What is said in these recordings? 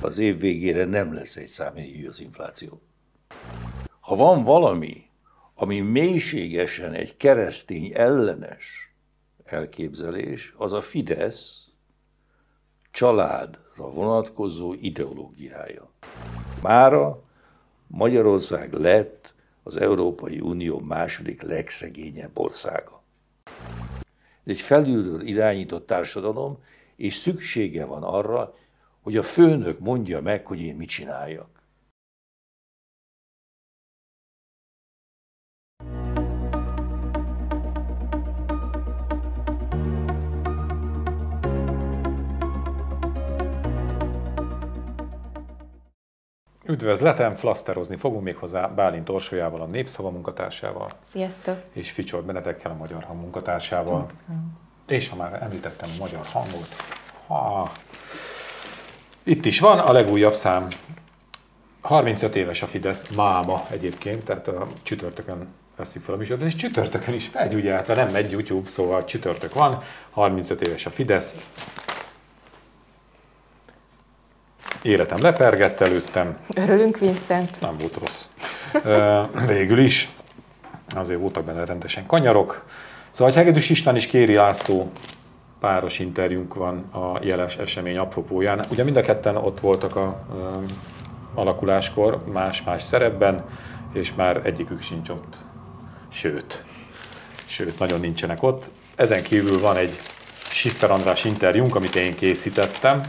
Az év végére nem lesz egy számjegyű az infláció. Ha van valami, ami mélységesen egy keresztény ellenes elképzelés, az a Fidesz családra vonatkozó ideológiája. Mára Magyarország lett az Európai Unió második legszegényebb országa. Egy felülről irányított társadalom, és szüksége van arra, hogy a főnök mondja meg, hogy én mit csináljak. Üdvözletem, flaszterozni fogunk még hozzá Bálint Orsolyával, a Népszava munkatársával. Sziasztok! És Ficsor Benedekkel, a Magyar Hang munkatársával. Mm. És ha már említettem a Magyar Hangot, ha... itt is van a legújabb szám. 35 éves a Fidesz, máma egyébként, tehát a csütörtökön veszik fel a műsort, és csütörtökön is megy, ugye, hát nem megy YouTube, szóval csütörtök van, 35 éves a Fidesz, Életem lepergett előttem. Örülünk, Vincent. Nem volt rossz. Végül is. Azért voltak benne rendesen kanyarok. Szóval Hegedűs István is kéri László páros interjúnk van a jeles esemény apropóján. Ugye mind a ketten ott voltak a um, alakuláskor, más-más szerepben, és már egyikük sincs ott. Sőt, sőt, nagyon nincsenek ott. Ezen kívül van egy Siffer András interjúnk, amit én készítettem,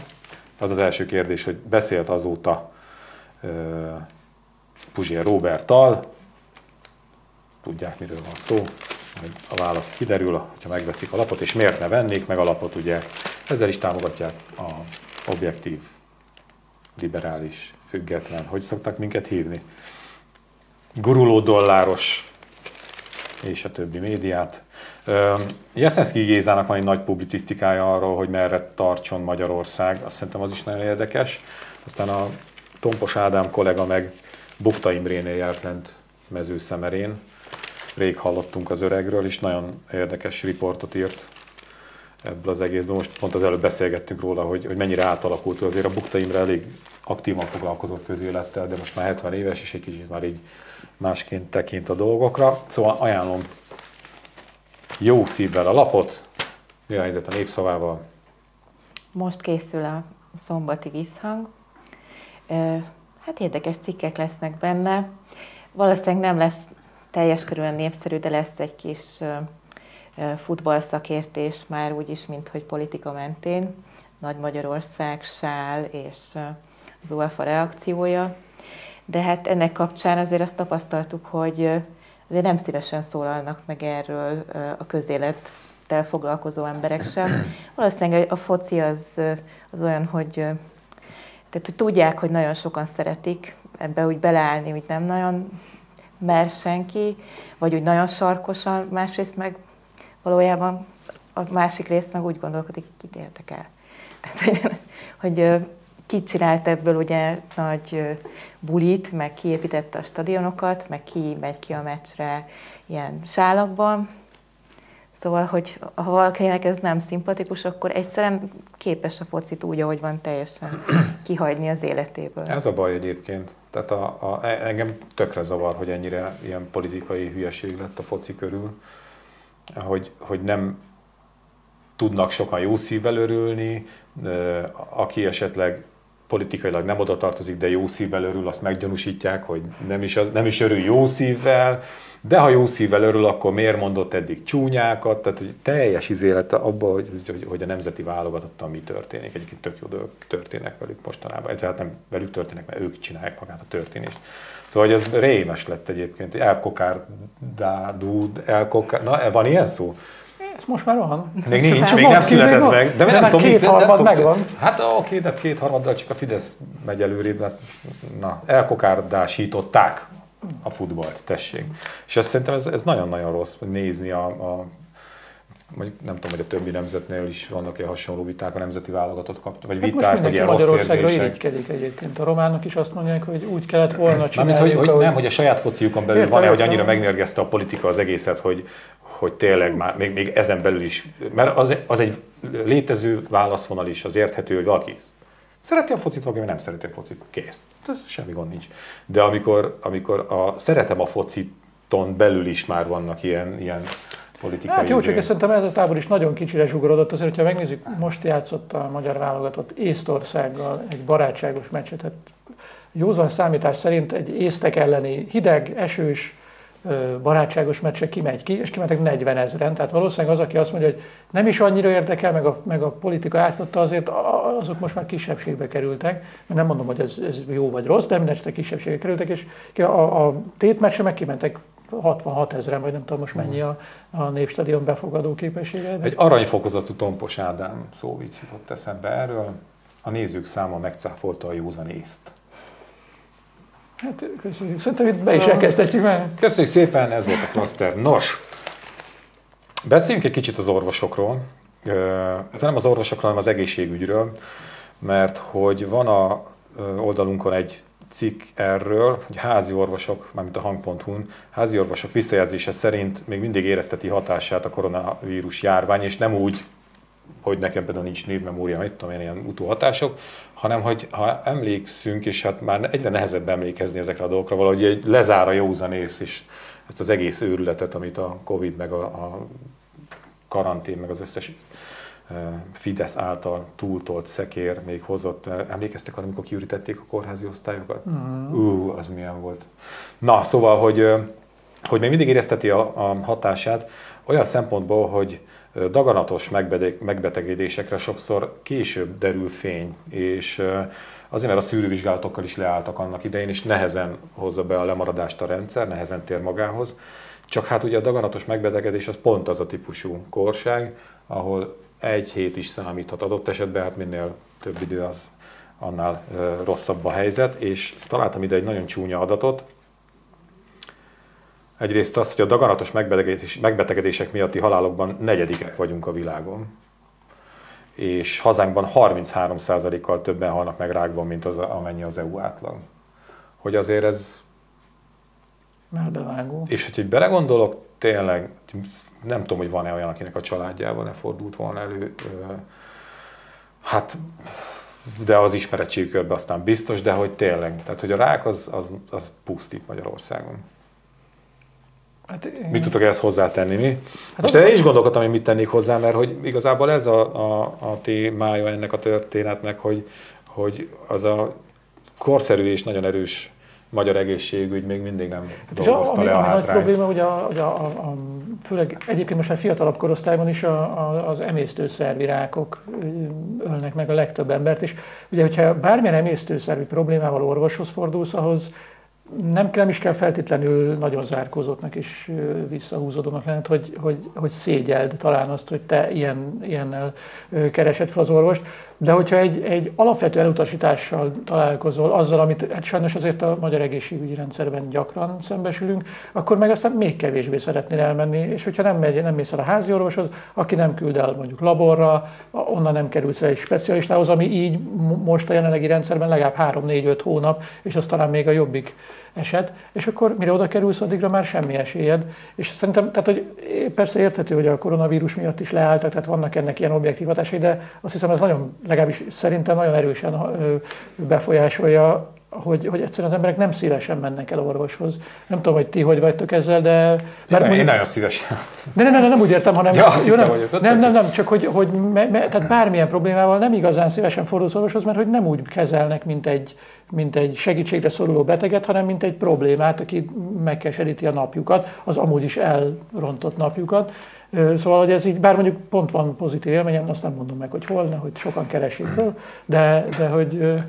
az az első kérdés, hogy beszélt azóta uh, Puzsér Roberttal, tudják, miről van szó, majd a válasz kiderül, ha megveszik a lapot, és miért ne vennék meg a lapot, ugye? Ezzel is támogatják a objektív, liberális, független, hogy szoktak minket hívni, guruló dolláros és a többi médiát. Jeszenszki Gézának van egy nagy publicisztikája arról, hogy merre tartson Magyarország, azt szerintem az is nagyon érdekes. Aztán a Tompos Ádám kollega meg Bukta Imrénél járt lent mezőszemerén. Rég hallottunk az öregről, és nagyon érdekes riportot írt ebből az egészből. Most pont az előbb beszélgettünk róla, hogy, hogy mennyire átalakult. Azért a Bukta Imre elég aktívan foglalkozott közélettel, de most már 70 éves, és egy kicsit már így másként tekint a dolgokra. Szóval ajánlom jó szívvel a lapot. Mi a helyzet a népszavával? Most készül a szombati visszhang. Hát érdekes cikkek lesznek benne. Valószínűleg nem lesz teljes körülön népszerű, de lesz egy kis futballszakértés már úgyis, mint hogy politika mentén. Nagy Magyarország, Sál és az UEFA reakciója. De hát ennek kapcsán azért azt tapasztaltuk, hogy azért nem szívesen szólalnak meg erről a közélettel foglalkozó emberek sem. Valószínűleg a foci az, az olyan, hogy, tehát, hogy tudják, hogy nagyon sokan szeretik ebbe úgy beleállni, hogy nem nagyon mer senki, vagy úgy nagyon sarkosan, másrészt meg valójában a másik rész meg úgy gondolkodik, hogy kit érdekel. Tehát, hogy, hogy ki csinált ebből ugye nagy bulit, meg kiépítette a stadionokat, meg ki megy ki a meccsre ilyen sálakban. Szóval, hogy ha valakinek ez nem szimpatikus, akkor egyszerűen képes a focit úgy, ahogy van teljesen kihagyni az életéből. Ez a baj egyébként. Tehát a, a, engem tökre zavar, hogy ennyire ilyen politikai hülyeség lett a foci körül, hogy, hogy nem tudnak sokan jó szívvel örülni, aki esetleg politikailag nem oda tartozik, de jó szívvel örül, azt meggyanúsítják, hogy nem is, nem is örül jó szívvel, de ha jó szívvel örül, akkor miért mondott eddig csúnyákat, tehát hogy teljes izélete abba, hogy, hogy, hogy a nemzeti válogatottan mi történik. Egyébként tök jó dolgok történnek velük mostanában. Tehát nem velük történnek, mert ők csinálják magát a történést. Szóval hogy ez rémes lett egyébként. Elkokárdádú, elkokár... Na, van ilyen szó? Ez most már van. Még nincs, még nem született meg. De, de nem tudom, kétharmad megvan. Hát oké, de kétharmaddal csak a Fidesz megy előrébb, mert na, elkokárdásították a futballt, tessék. És azt szerintem ez, ez nagyon-nagyon rossz nézni a, a mondjuk nem tudom, hogy a többi nemzetnél is vannak ilyen hasonló viták, a nemzeti válogatott kap, vagy Hát viták, vagy ilyen Magyarországra irigykedik egyébként. A románok is azt mondják, hogy úgy kellett volna Mármint, csinálni. hogy, hogy nem, hogy a saját fociukon belül van-e, hogy annyira megmérgezte a politika az egészet, hogy, hogy tényleg már még, még ezen belül is, mert az, az egy létező válaszvonal is, az érthető, hogy valaki szereti a focit, meg nem szereti a focit, kész. Ez semmi gond nincs. De amikor, amikor a szeretem a fociton belül is már vannak ilyen, ilyen politikai... Hát jó, csak izé- ezt szerintem ez a tábor is nagyon kicsire zsugorodott. Azért, hogyha megnézzük, most játszott a magyar válogatott Észtországgal egy barátságos meccset. Hát józan számítás szerint egy észtek elleni hideg, esős, barátságos meccse kimegy ki, és kimentek 40 ezeren. Tehát valószínűleg az, aki azt mondja, hogy nem is annyira érdekel, meg a, meg a politika átadta, azért azok most már kisebbségbe kerültek. Nem mondom, hogy ez, ez jó vagy rossz, de minden esetre kisebbségbe kerültek, és a, a tétmeccse meg kimentek 66 ezeren, vagy nem tudom most mennyi a, a Népstadion befogadó képessége. Egy aranyfokozatú Tompos Ádám szóvic jutott eszembe erről. A nézők száma megcáfolta a józan észt. Hát köszönjük. Szerintem itt be is elkezdhetjük már. Köszönjük szépen, ez volt a Flaster. Nos, beszéljünk egy kicsit az orvosokról. Hát nem az orvosokról, hanem az egészségügyről, mert hogy van a oldalunkon egy cikk erről, hogy házi orvosok, mármint a hang.hu-n, házi orvosok visszajelzése szerint még mindig érezteti hatását a koronavírus járvány, és nem úgy, hogy nekem például nincs névmemória, mit tudom én, ilyen utóhatások, hanem hogy ha emlékszünk, és hát már egyre nehezebb emlékezni ezekre a dolgokra, valahogy egy lezár a józanész is ezt az egész őrületet, amit a Covid, meg a, a karantén, meg az összes Fidesz által túltolt szekér még hozott. Emlékeztek arra, amikor kiürítették a kórházi osztályokat? Mm. Ú, az milyen volt. Na, szóval, hogy, hogy még mindig érezteti a, a hatását, olyan szempontból, hogy daganatos megbetegedésekre sokszor később derül fény, és azért, mert a szűrővizsgálatokkal is leálltak annak idején, és nehezen hozza be a lemaradást a rendszer, nehezen tér magához. Csak hát ugye a daganatos megbetegedés az pont az a típusú korság, ahol egy hét is számíthat adott esetben, hát minél több idő az annál rosszabb a helyzet, és találtam ide egy nagyon csúnya adatot, Egyrészt az, hogy a daganatos megbetegedés, megbetegedések miatti halálokban negyedikek vagyunk a világon. És hazánkban 33%-kal többen halnak meg rákban, mint az, amennyi az EU átlag. Hogy azért ez, Melbevágó. és hogy belegondolok, tényleg nem tudom, hogy van-e olyan, akinek a családjával ne fordult volna elő. Hát, de az ismeretségkörben aztán biztos, de hogy tényleg, tehát hogy a rák az, az, az pusztít Magyarországon. Hát, Mit tudok ehhez hozzátenni mi? Hát Most én is gondolkodtam, hogy mit tennék hozzá, mert hogy igazából ez a, a, a témája ennek a történetnek, hogy, hogy az a korszerű és nagyon erős magyar egészségügy még mindig nem Hát dolgozta ami, le a ami nagy hátrányt. probléma, hogy, a, hogy a, a, a, főleg egyébként most már fiatalabb korosztályban is a, a, az emésztőszervi rákok ölnek meg a legtöbb embert, és ugye, hogyha bármilyen emésztőszervi problémával orvoshoz fordulsz, ahhoz nem, nem is kell feltétlenül nagyon zárkózottnak és visszahúzódónak lenned, hogy, hogy, hogy szégyeld talán azt, hogy te ilyen, ilyennel keresed fel az orvost. De hogyha egy, egy alapvető elutasítással találkozol, azzal, amit hát sajnos azért a magyar egészségügyi rendszerben gyakran szembesülünk, akkor meg aztán még kevésbé szeretnél elmenni, és hogyha nem, megy, nem mész el a házi orvoshoz, aki nem küld el mondjuk laborra, onnan nem kerülsz egy specialistához, ami így mo- most a jelenlegi rendszerben legalább 3-4-5 hónap, és az talán még a jobbik eset, és akkor mire oda kerülsz, addigra már semmi esélyed. És szerintem, tehát hogy persze érthető, hogy a koronavírus miatt is leálltak, tehát vannak ennek ilyen objektív hatásai, de azt hiszem ez nagyon, legalábbis szerintem nagyon erősen befolyásolja, hogy, hogy egyszerűen az emberek nem szívesen mennek el orvoshoz. Nem tudom, hogy ti hogy vagytok ezzel, de... Én, én mondjuk- nagyon szívesen. ne, ne, ne, nem úgy értem, hanem... Ja, azt jó, nem, ott nem, nem, nem, csak hogy, hogy me, me, tehát bármilyen problémával nem igazán szívesen fordulsz orvoshoz, mert hogy nem úgy kezelnek, mint egy, mint egy segítségre szoruló beteget, hanem mint egy problémát, aki megkeseríti a napjukat, az amúgy is elrontott napjukat. Szóval, hogy ez így, bár mondjuk pont van pozitív élményem, azt nem mondom meg, hogy hol, hogy sokan keresik föl, de, de hogy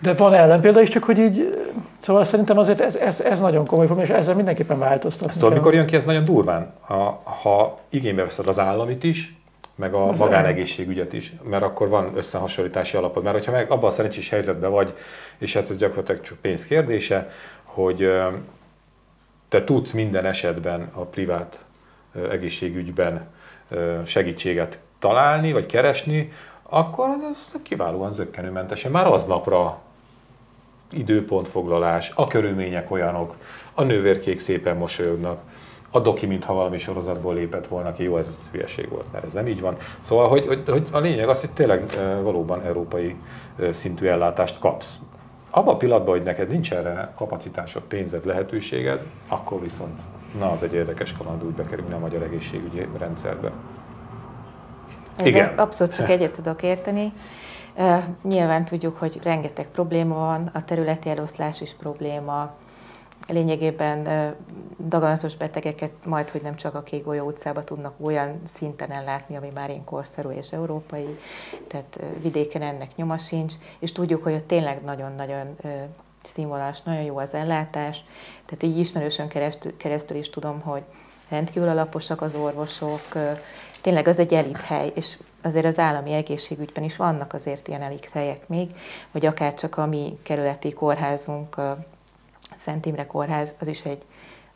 de van ellenpélda is, csak hogy így, szóval szerintem azért ez, ez, ez nagyon komoly probléma, és ezzel mindenképpen változtatni Ezt tudod, mikor jön ki ez nagyon durván? Ha, ha igénybe veszed az államit is, meg a Az magánegészségügyet is, mert akkor van összehasonlítási alapod. Mert hogyha meg abban a szerencsés helyzetben vagy, és hát ez gyakorlatilag csak pénz kérdése, hogy te tudsz minden esetben a privát egészségügyben segítséget találni, vagy keresni, akkor ez kiválóan zöggenőmentesen. Már aznapra időpontfoglalás, a körülmények olyanok, a nővérkék szépen mosolyognak, a doki, mintha valami sorozatból lépett volna ki, jó, ez, ez hülyeség volt, mert ez nem így van. Szóval, hogy, hogy, hogy a lényeg az, hogy tényleg valóban európai szintű ellátást kapsz. Abban a pillanatban, hogy neked nincs erre kapacitásod, pénzed, lehetőséged, akkor viszont na, az egy érdekes kaland úgy bekerülni a magyar egészségügyi rendszerbe. Ezzel abszolút csak egyet tudok érteni. Nyilván tudjuk, hogy rengeteg probléma van, a területi eloszlás is probléma, lényegében daganatos betegeket majd, hogy nem csak a Kék Golyó utcába tudnak olyan szinten ellátni, ami már én korszerű és európai, tehát vidéken ennek nyoma sincs, és tudjuk, hogy ott tényleg nagyon-nagyon színvonalas, nagyon jó az ellátás, tehát így ismerősön keresztül, keresztül is tudom, hogy rendkívül alaposak az orvosok, tényleg az egy elit hely, és azért az állami egészségügyben is vannak azért ilyen elit helyek még, vagy akár csak a mi kerületi kórházunk, a Szent Imre kórház, az is egy,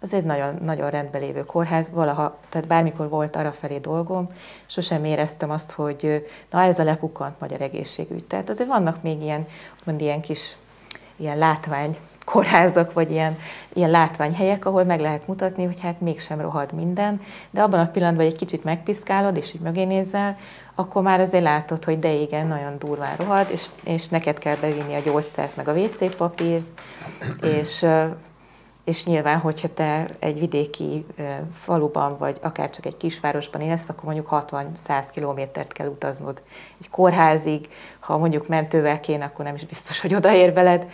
az egy nagyon, nagyon rendben lévő kórház, valaha, tehát bármikor volt arra felé dolgom, sosem éreztem azt, hogy na ez a lepukkant magyar egészségügy. Tehát azért vannak még ilyen, mond ilyen kis ilyen látvány kórházak, vagy ilyen, ilyen látványhelyek, ahol meg lehet mutatni, hogy hát mégsem rohad minden, de abban a pillanatban, hogy egy kicsit megpiszkálod, és így mögé nézel, akkor már azért látod, hogy de igen, nagyon durván rohad, és, és neked kell bevinni a gyógyszert, meg a WC papírt, és, és nyilván, hogyha te egy vidéki faluban, vagy akár csak egy kisvárosban élsz, akkor mondjuk 60-100 kilométert kell utaznod egy kórházig, ha mondjuk mentővel kéne, akkor nem is biztos, hogy odaér veled,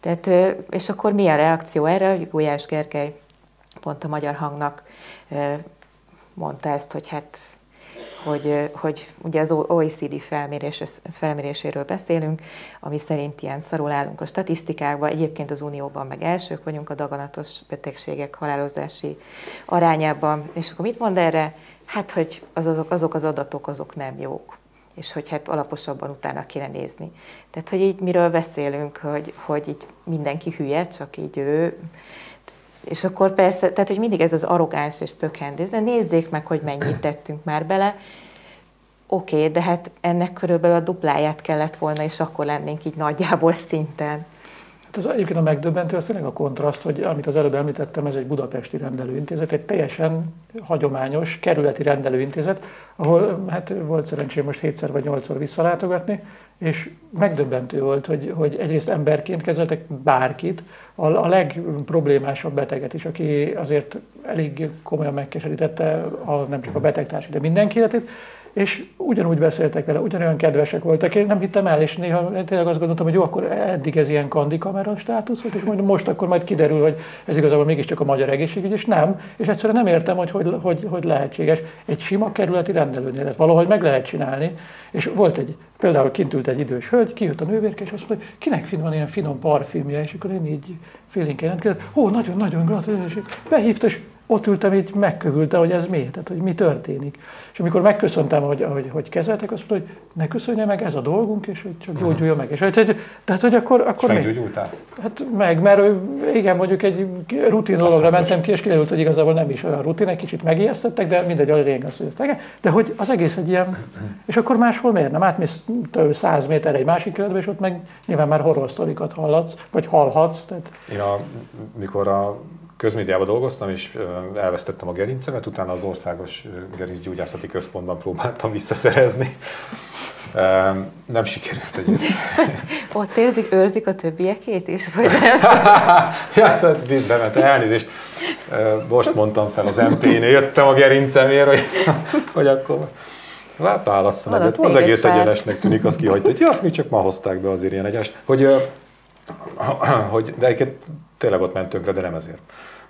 tehát, és akkor mi a reakció erre? Gulyás Gergely pont a Magyar Hangnak mondta ezt, hogy hát hogy, hogy ugye az OECD felmérés, felméréséről beszélünk, ami szerint ilyen szarul állunk a statisztikákban, egyébként az Unióban meg elsők vagyunk a daganatos betegségek halálozási arányában, és akkor mit mond erre? Hát, hogy az, azok, azok az adatok azok nem jók és hogy hát alaposabban utána kéne nézni. Tehát, hogy így miről beszélünk, hogy, hogy így mindenki hülye, csak így ő, és akkor persze, tehát, hogy mindig ez az arrogáns és pökhend, de nézzék meg, hogy mennyit tettünk már bele, oké, okay, de hát ennek körülbelül a dupláját kellett volna, és akkor lennénk így nagyjából szinten. Az egyébként a megdöbbentő az tényleg a kontraszt, hogy amit az előbb említettem, ez egy budapesti rendelőintézet, egy teljesen hagyományos kerületi rendelőintézet, ahol hát volt szerencsém most hétszer vagy nyolcszor visszalátogatni, és megdöbbentő volt, hogy, hogy egyrészt emberként kezeltek bárkit, a, a legproblémásabb beteget is, aki azért elég komolyan megkeserítette a, nem csak a betegtárs, de mindenki életét, és ugyanúgy beszéltek vele, ugyanolyan kedvesek voltak. Én nem hittem el, és néha tényleg azt gondoltam, hogy jó, akkor eddig ez ilyen kandikamera státusz volt, és majd most akkor majd kiderül, hogy ez igazából mégiscsak a magyar egészségügy, és nem. És egyszerűen nem értem, hogy hogy, hogy, hogy lehetséges egy sima kerületi rendelőnél. Tehát valahogy meg lehet csinálni. És volt egy, például kint ült egy idős hölgy, kijött a nővérke, és azt mondta, hogy kinek van ilyen finom parfümje, és akkor én így félénk jelentkezett, ó, nagyon-nagyon gratulálok, és behívta, és ott ültem, így megkövülte, hogy ez mi, tehát hogy mi történik. És amikor megköszöntem, hogy, hogy, hogy kezeltek, azt mondta, hogy ne köszönje meg, ez a dolgunk, és hogy csak gyógyulja meg. És hogy, tehát, hogy akkor... akkor Meggyógyultál? Hát meg, mert igen, mondjuk egy rutin dologra mentem ki, és kiderült, hogy igazából nem is olyan rutin, egy kicsit megijesztettek, de mindegy, a lényeg az, hogy ezt De hogy az egész egy ilyen, és akkor máshol miért nem? Átmész több száz méter egy másik kerületbe, és ott meg nyilván már horror hallatsz, vagy hallhatsz. Tehát... Én a, mikor a közmédiában dolgoztam, és elvesztettem a gerincemet, utána az Országos Gerincgyógyászati Központban próbáltam visszaszerezni. Nem sikerült egyébként. Ott érzik, őrzik a többiekét is? Vagy nem? ja, tehát bement elnézést. Most mondtam fel az MP-nél, jöttem a gerincemért, hogy, hogy akkor Szóval hát válasszon egyet. Az egész pár. egyenesnek tűnik, az kihagyta, ja, azt mi csak ma hozták be azért ilyen egyenes. Hogy, hogy de egyébként tényleg ott ment tönkre, de nem ezért.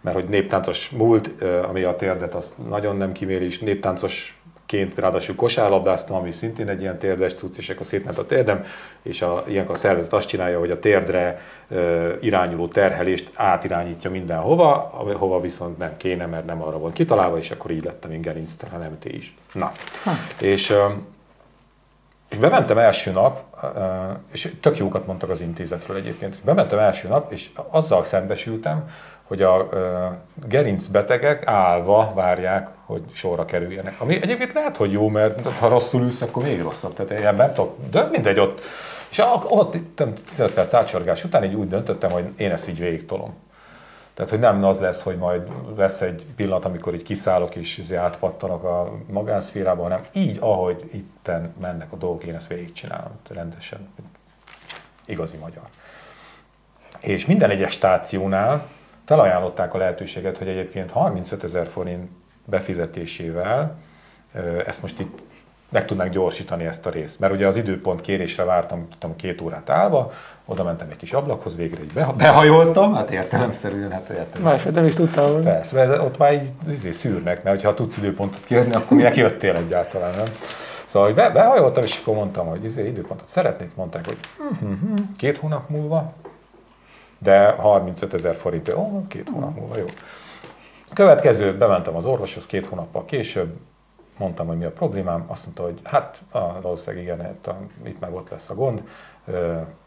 Mert hogy néptáncos múlt, ami a térdet, az nagyon nem kiméri, és néptáncos ként ráadásul kosárlabdáztam, ami szintén egy ilyen térdes cucc, és akkor szétment a térdem, és a, ilyenkor a szervezet azt csinálja, hogy a térdre e, irányuló terhelést átirányítja mindenhova, hova viszont nem kéne, mert nem arra volt kitalálva, és akkor így lettem én gerinctelen MT is. Na, ha. és és bementem első nap, és tök jókat mondtak az intézetről egyébként. Bementem első nap, és azzal szembesültem, hogy a gerincbetegek állva várják, hogy sorra kerüljenek. Ami egyébként lehet, hogy jó, mert ha rosszul ülsz, akkor még rosszabb. Tehát ilyen nem tudok, de mindegy ott. És ott 15 perc átsorgás után így úgy döntöttem, hogy én ezt így végigtolom. Tehát, hogy nem az lesz, hogy majd lesz egy pillanat, amikor így kiszállok és izé átpattanak a magánszférába, hanem így, ahogy itten mennek a dolgok, én ezt végigcsinálom rendesen. Igazi magyar. És minden egyes stációnál felajánlották a lehetőséget, hogy egyébként 35 ezer forint befizetésével ezt most itt meg tudnánk gyorsítani ezt a részt. Mert ugye az időpont kérésre vártam tudom, két órát állva, oda mentem egy kis ablakhoz, végre így behajoltam, hát értelemszerűen, hát értem. Máshogy nem is tudtam volna. Persze, mert ott már így izé, szűrnek, mert ha tudsz időpontot kérni, akkor minek jöttél egyáltalán, nem? Szóval, hogy be, behajoltam, és akkor mondtam, hogy izé, időpontot szeretnék, mondták, hogy két hónap múlva, de 35 ezer forint, ó, két hónap múlva, jó. Következő, bementem az orvoshoz két hónappal később, mondtam, hogy mi a problémám, azt mondta, hogy hát a, valószínűleg igen, hát, itt meg ott lesz a gond,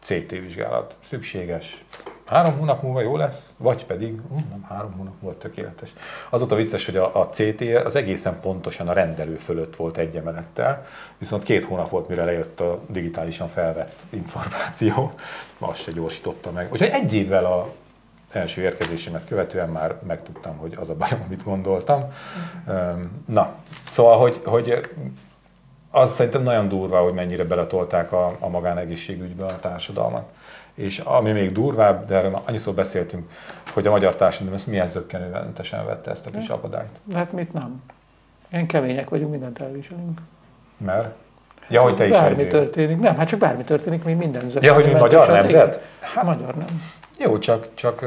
CT vizsgálat szükséges, három hónap múlva jó lesz, vagy pedig, uh, nem három hónap volt tökéletes. Azóta vicces, hogy a, a CT az egészen pontosan a rendelő fölött volt egy emelettel, viszont két hónap volt, mire lejött a digitálisan felvett információ, azt se gyorsította meg. Úgyhogy egy évvel a első érkezésemet követően már megtudtam, hogy az a bajom, amit gondoltam. Na, szóval, hogy, hogy az szerintem nagyon durva, hogy mennyire beletolták a, a magánegészségügybe a társadalmat. És ami még durvább, de erről annyiszor beszéltünk, hogy a magyar társadalom ezt milyen zöggenőmentesen vette ezt a kis akadályt. Hát mit nem? Én kemények vagyunk, mindent elviselünk. Mert? Ja, hogy te is Bármi történik. Nem, hát csak bármi történik, mi minden Ja, hogy mi magyar nemzet? Hát, magyar nem. Jó, csak, csak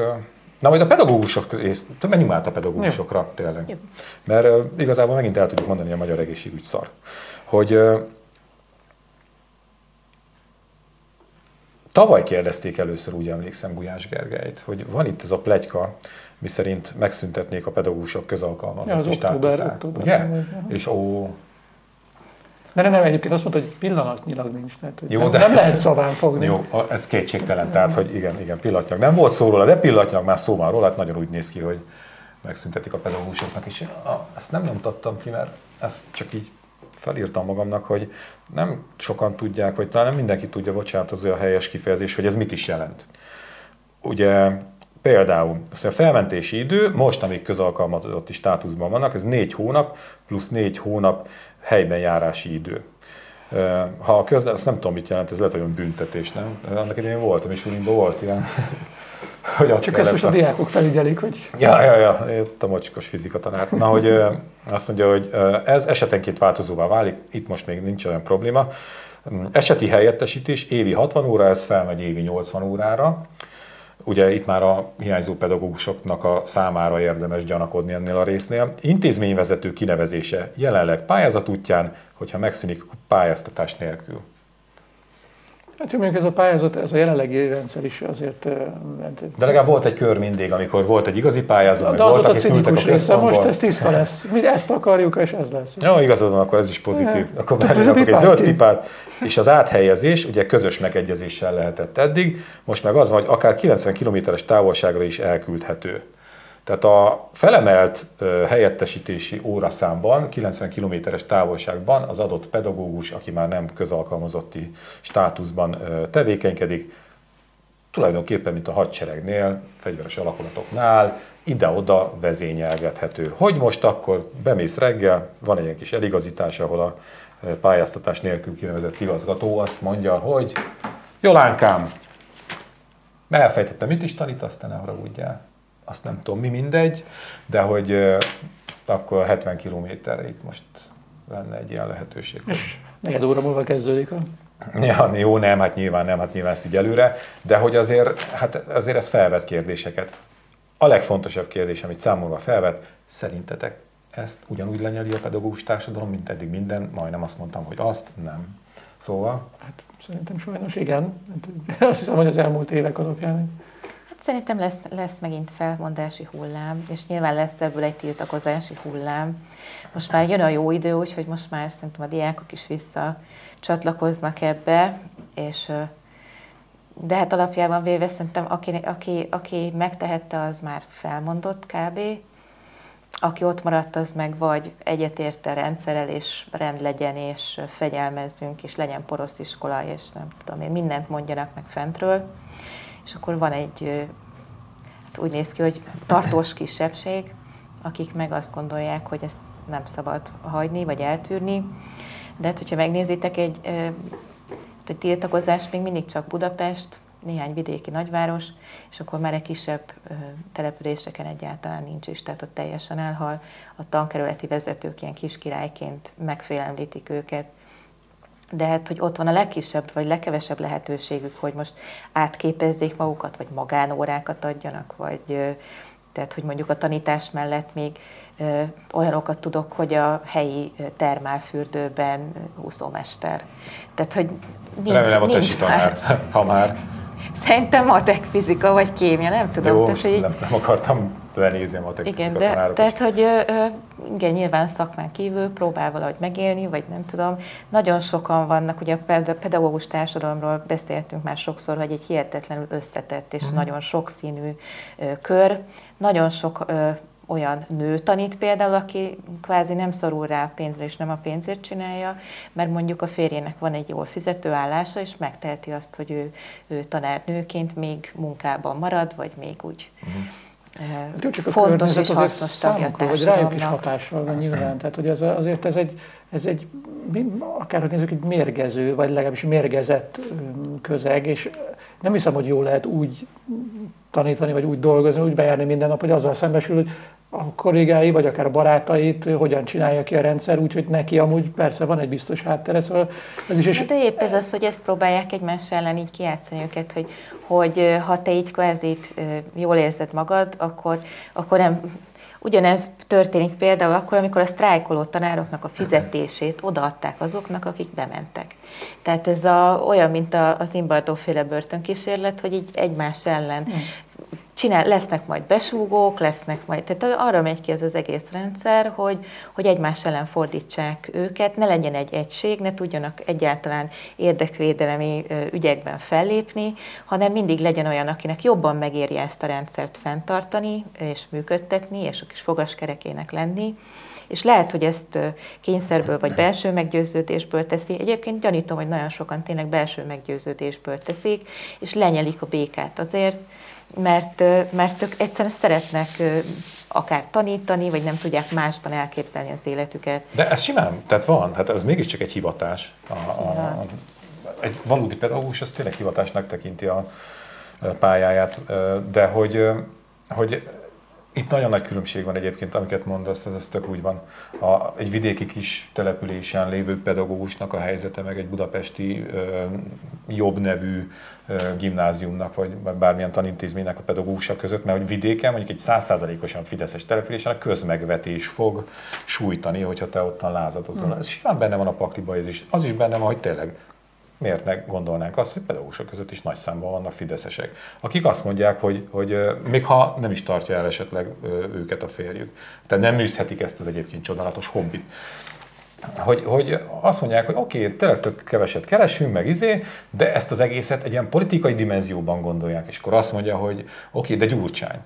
Na majd a pedagógusok, és menjünk át a pedagógusokra Jó. tényleg. Jó. Mert uh, igazából megint el tudjuk mondani, a magyar egészségügy szar. Hogy uh, tavaly kérdezték először, úgy emlékszem, Gulyás Gergelyt, hogy van itt ez a plegyka, miszerint megszüntetnék a pedagógusok közalkalmazotti ja, státuszát. Ugye? És ó, de nem, nem, egyébként azt mondta, hogy pillanatnyilag nincs. Tehát, hogy Jó, nem, de... nem lehet szaván fogni. Jó, ez kétségtelen, tehát, hogy igen, igen, pillanatnyilag nem volt szó róla, de pillanatnyilag már szó van róla, hát nagyon úgy néz ki, hogy megszüntetik a pedagógusoknak, és ezt nem nyomtattam ki, mert ezt csak így felírtam magamnak, hogy nem sokan tudják, vagy talán nem mindenki tudja, bocsánat, az olyan helyes kifejezés, hogy ez mit is jelent. Ugye Például a felmentési idő, most, amíg közalkalmazotti státuszban vannak, ez négy hónap, plusz négy hónap helyben járási idő. Ha a közle, azt nem tudom, mit jelent, ez lehet olyan büntetés, nem? Annak idején voltam, és Ulimban volt ilyen. hogy Csak ezt most a, a diákok felügyelik, hogy... Ja, ja, ja, itt a mocskos fizika tanár. Na, hogy azt mondja, hogy ez esetenként változóvá válik, itt most még nincs olyan probléma. Eseti helyettesítés évi 60 óra, ez felmegy évi 80 órára. Ugye itt már a hiányzó pedagógusoknak a számára érdemes gyanakodni ennél a résznél. Intézményvezető kinevezése jelenleg pályázat útján, hogyha megszűnik pályáztatás nélkül. Hát mondjuk ez a pályázat, ez a jelenlegi rendszer is azért... De legalább volt egy kör mindig, amikor volt egy igazi pályázat, meg volt, a cinikus része, most ez tiszta lesz. Mi ezt akarjuk, és ez lesz. Jó, igazad van, akkor ez is pozitív. Ja. Akkor várjuk egy zöld pipát. És az áthelyezés ugye közös megegyezéssel lehetett eddig, most meg az van, hogy akár 90 kilométeres távolságra is elküldhető. Tehát a felemelt helyettesítési óraszámban, 90 kilométeres távolságban az adott pedagógus, aki már nem közalkalmazotti státuszban tevékenykedik, tulajdonképpen, mint a hadseregnél, fegyveres alakulatoknál, ide-oda vezényelgethető. Hogy most akkor bemész reggel, van egy ilyen kis eligazítás, ahol a pályáztatás nélkül kinevezett igazgató azt mondja, hogy Jolánkám, elfejtettem, mit is tanítasz, te ne haragudjál azt nem tudom mi mindegy, de hogy akkor 70 kilométerre itt most lenne egy ilyen lehetőség. És negyed óra múlva kezdődik a... Ja, jó, nem, hát nyilván nem, hát nyilván ezt így előre, de hogy azért, hát azért ez felvet kérdéseket. A legfontosabb kérdés, amit számomra felvet, szerintetek ezt ugyanúgy lenyeli a pedagógus társadalom, mint eddig minden, majdnem azt mondtam, hogy azt, nem. Szóval? Hát szerintem sajnos igen. Hát, azt hiszem, hogy az elmúlt évek alapján Szerintem lesz, lesz megint felmondási hullám, és nyilván lesz ebből egy tiltakozási hullám. Most már jön a jó idő, úgyhogy most már szerintem a diákok is vissza csatlakoznak ebbe, és de hát alapjában véve szerintem, aki, aki, aki megtehette, az már felmondott kb. Aki ott maradt, az meg vagy egyetérte rendszerrel, és rend legyen, és fegyelmezzünk, és legyen porosz iskola, és nem tudom én, mindent mondjanak meg fentről. És akkor van egy, hát úgy néz ki, hogy tartós kisebbség, akik meg azt gondolják, hogy ezt nem szabad hagyni, vagy eltűrni. De hát, hogyha megnézitek, egy, egy tiltakozás még mindig csak Budapest, néhány vidéki nagyváros, és akkor már egy kisebb településeken egyáltalán nincs is, tehát ott teljesen elhal. A tankerületi vezetők ilyen kiskirályként megfélemlítik őket, de hát, hogy ott van a legkisebb vagy legkevesebb lehetőségük, hogy most átképezzék magukat, vagy magánórákat adjanak, vagy tehát, hogy mondjuk a tanítás mellett még olyanokat tudok, hogy a helyi termálfürdőben úszómester. Tehát, hogy nincs, Remélem a nincs tanár, ha már. Szerintem matek, fizika vagy kémia, nem tudom. Jó, tehát, hogy nem, nem akartam lenézni a matek igen, de, tehát, hogy ö, igen, nyilván szakmán kívül próbál valahogy megélni, vagy nem tudom. Nagyon sokan vannak, ugye a pedagógus társadalomról beszéltünk már sokszor, hogy egy hihetetlenül összetett és mm. nagyon sokszínű ö, kör. Nagyon sok ö, olyan nő tanít például, aki kvázi nem szorul rá a pénzre, és nem a pénzért csinálja, mert mondjuk a férjének van egy jól fizető állása, és megteheti azt, hogy ő, ő tanárnőként még munkában marad, vagy még úgy uh-huh. Csak fontos és hasznos tagja a Hogy rájuk is hatással van nyilván, tehát hogy ez, azért ez egy, ez egy akárhogy nézzük, egy mérgező, vagy legalábbis mérgezett közeg, és nem hiszem, hogy jól lehet úgy tanítani, vagy úgy dolgozni, úgy bejárni minden nap, hogy azzal szembesül, hogy a kollégái, vagy akár a barátait hogyan csinálja ki a rendszer, úgyhogy neki amúgy persze van egy biztos háttere, szóval ez is... És... De épp ez az, hogy ezt próbálják egymás ellen így kiátszani őket, hogy, hogy ha te így kvázi jól érzed magad, akkor, akkor nem Ugyanez történik például akkor, amikor a sztrájkoló tanároknak a fizetését odaadták azoknak, akik bementek. Tehát ez a, olyan, mint a, az Imbardó féle börtönkísérlet, hogy így egymás ellen hm csinál, lesznek majd besúgók, lesznek majd, tehát arra megy ki ez az egész rendszer, hogy, hogy egymás ellen fordítsák őket, ne legyen egy egység, ne tudjanak egyáltalán érdekvédelemi ügyekben fellépni, hanem mindig legyen olyan, akinek jobban megéri ezt a rendszert fenntartani és működtetni, és a kis fogaskerekének lenni, és lehet, hogy ezt kényszerből vagy belső meggyőződésből teszi. Egyébként gyanítom, hogy nagyon sokan tényleg belső meggyőződésből teszik, és lenyelik a békát azért, mert, mert ők egyszerűen szeretnek akár tanítani, vagy nem tudják másban elképzelni az életüket. De ez simán, tehát van, hát ez mégiscsak egy hivatás. A, a, egy valódi pedagógus az tényleg hivatásnak tekinti a pályáját, de hogy, hogy itt nagyon nagy különbség van egyébként, amiket mondasz, ez, ez tök úgy van. A, egy vidéki kis településen lévő pedagógusnak a helyzete, meg egy budapesti ö, jobb nevű ö, gimnáziumnak, vagy, bármilyen tanintézménynek a pedagógusa között, mert hogy vidéken, mondjuk egy százszázalékosan fideszes településen a közmegvetés fog sújtani, hogyha te ottan lázadozol. Hmm. Ez simán benne van a pakliba, ez is. Az is benne van, hogy tényleg miért ne gondolnánk azt, hogy pedagógusok között is nagy számban vannak fideszesek, akik azt mondják, hogy, hogy még ha nem is tartja el esetleg őket a férjük, tehát nem műzhetik ezt az egyébként csodálatos hobbit, hogy, hogy azt mondják, hogy oké, okay, tényleg tök keveset keresünk, meg izé, de ezt az egészet egy ilyen politikai dimenzióban gondolják, és akkor azt mondja, hogy oké, okay, de gyurcsány,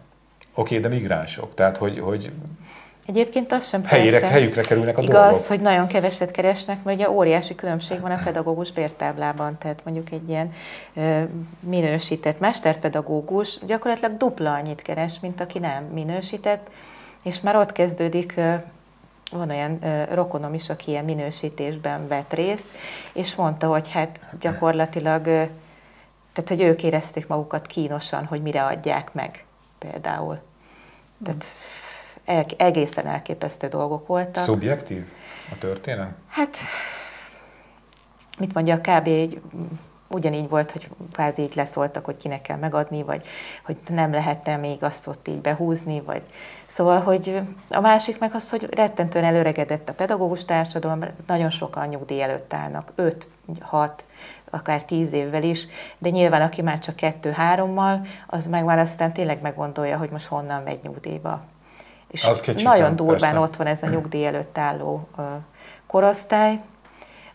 oké, okay, de migránsok, tehát hogy, hogy Egyébként az sem Helyére, helyükre kerülnek a Igaz, dolgok. hogy nagyon keveset keresnek, mert ugye óriási különbség van a pedagógus bértáblában. Tehát mondjuk egy ilyen ö, minősített mesterpedagógus gyakorlatilag dupla annyit keres, mint aki nem minősített, és már ott kezdődik ö, van olyan ö, rokonom is, aki ilyen minősítésben vett részt, és mondta, hogy hát gyakorlatilag, ö, tehát hogy ők érezték magukat kínosan, hogy mire adják meg például. Tehát egészen elképesztő dolgok voltak. Szubjektív a történet? Hát, mit mondja, kb. Egy, ugyanígy volt, hogy kvázi így leszóltak, hogy kinek kell megadni, vagy hogy nem lehetne még azt ott így behúzni, vagy szóval, hogy a másik meg az, hogy rettentően előregedett a pedagógus társadalom, nagyon sokan nyugdíj előtt állnak, 5, 6, akár 10 évvel is, de nyilván aki már csak 2-3-mal, az meg már aztán tényleg meggondolja, hogy most honnan megy nyugdíjba. És az nagyon durván persze. ott van ez a nyugdíj előtt álló korosztály,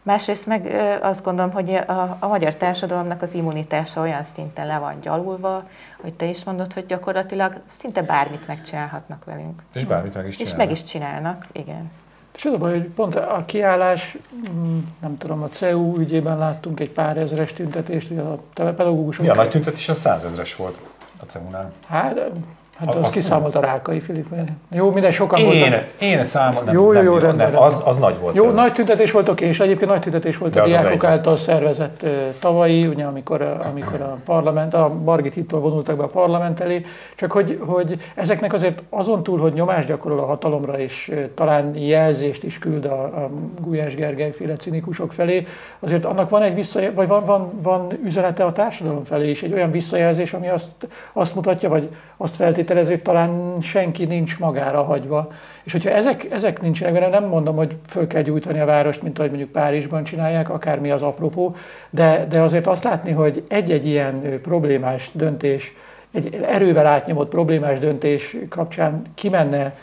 Másrészt meg azt gondolom, hogy a, a magyar társadalomnak az immunitása olyan szinten le van gyalulva, hogy te is mondod, hogy gyakorlatilag szinte bármit megcsinálhatnak velünk. És bármit meg is csinálnak. És meg is csinálnak, igen. És az a baj, hogy pont a kiállás, mm, nem tudom, a CEU ügyében láttunk egy pár ezres tüntetést, ugye a pedagógusok... Ja, nagy tüntetés a százezres volt a CEU-nál. Hát Hát az kiszámolt a Rákai Filip. Jó, minden sokan én, voltak. Én számolom, nem, jó, jó, jó, nem, nem, az, az nagy volt. Jó, nagy tüntetés volt, oké, és egyébként nagy tüntetés volt De a diákok által szervezett tavalyi, ugye, amikor, amikor a parlament, a Bargit hittól vonultak be a parlament elé, csak hogy, hogy ezeknek azért azon túl, hogy nyomást gyakorol a hatalomra, és talán jelzést is küld a, a Gulyás Gergely féle cinikusok felé, azért annak van egy visszajelzés, vagy van, van, van üzenete a társadalom felé is, egy olyan visszajelzés, ami azt, azt mutatja, vagy azt feltételezi, hogy talán senki nincs magára hagyva. És hogyha ezek, ezek nincsenek, mert nem mondom, hogy föl kell gyújtani a várost, mint ahogy mondjuk Párizsban csinálják, akármi az apropó, de, de azért azt látni, hogy egy-egy ilyen problémás döntés, egy erővel átnyomott problémás döntés kapcsán kimenne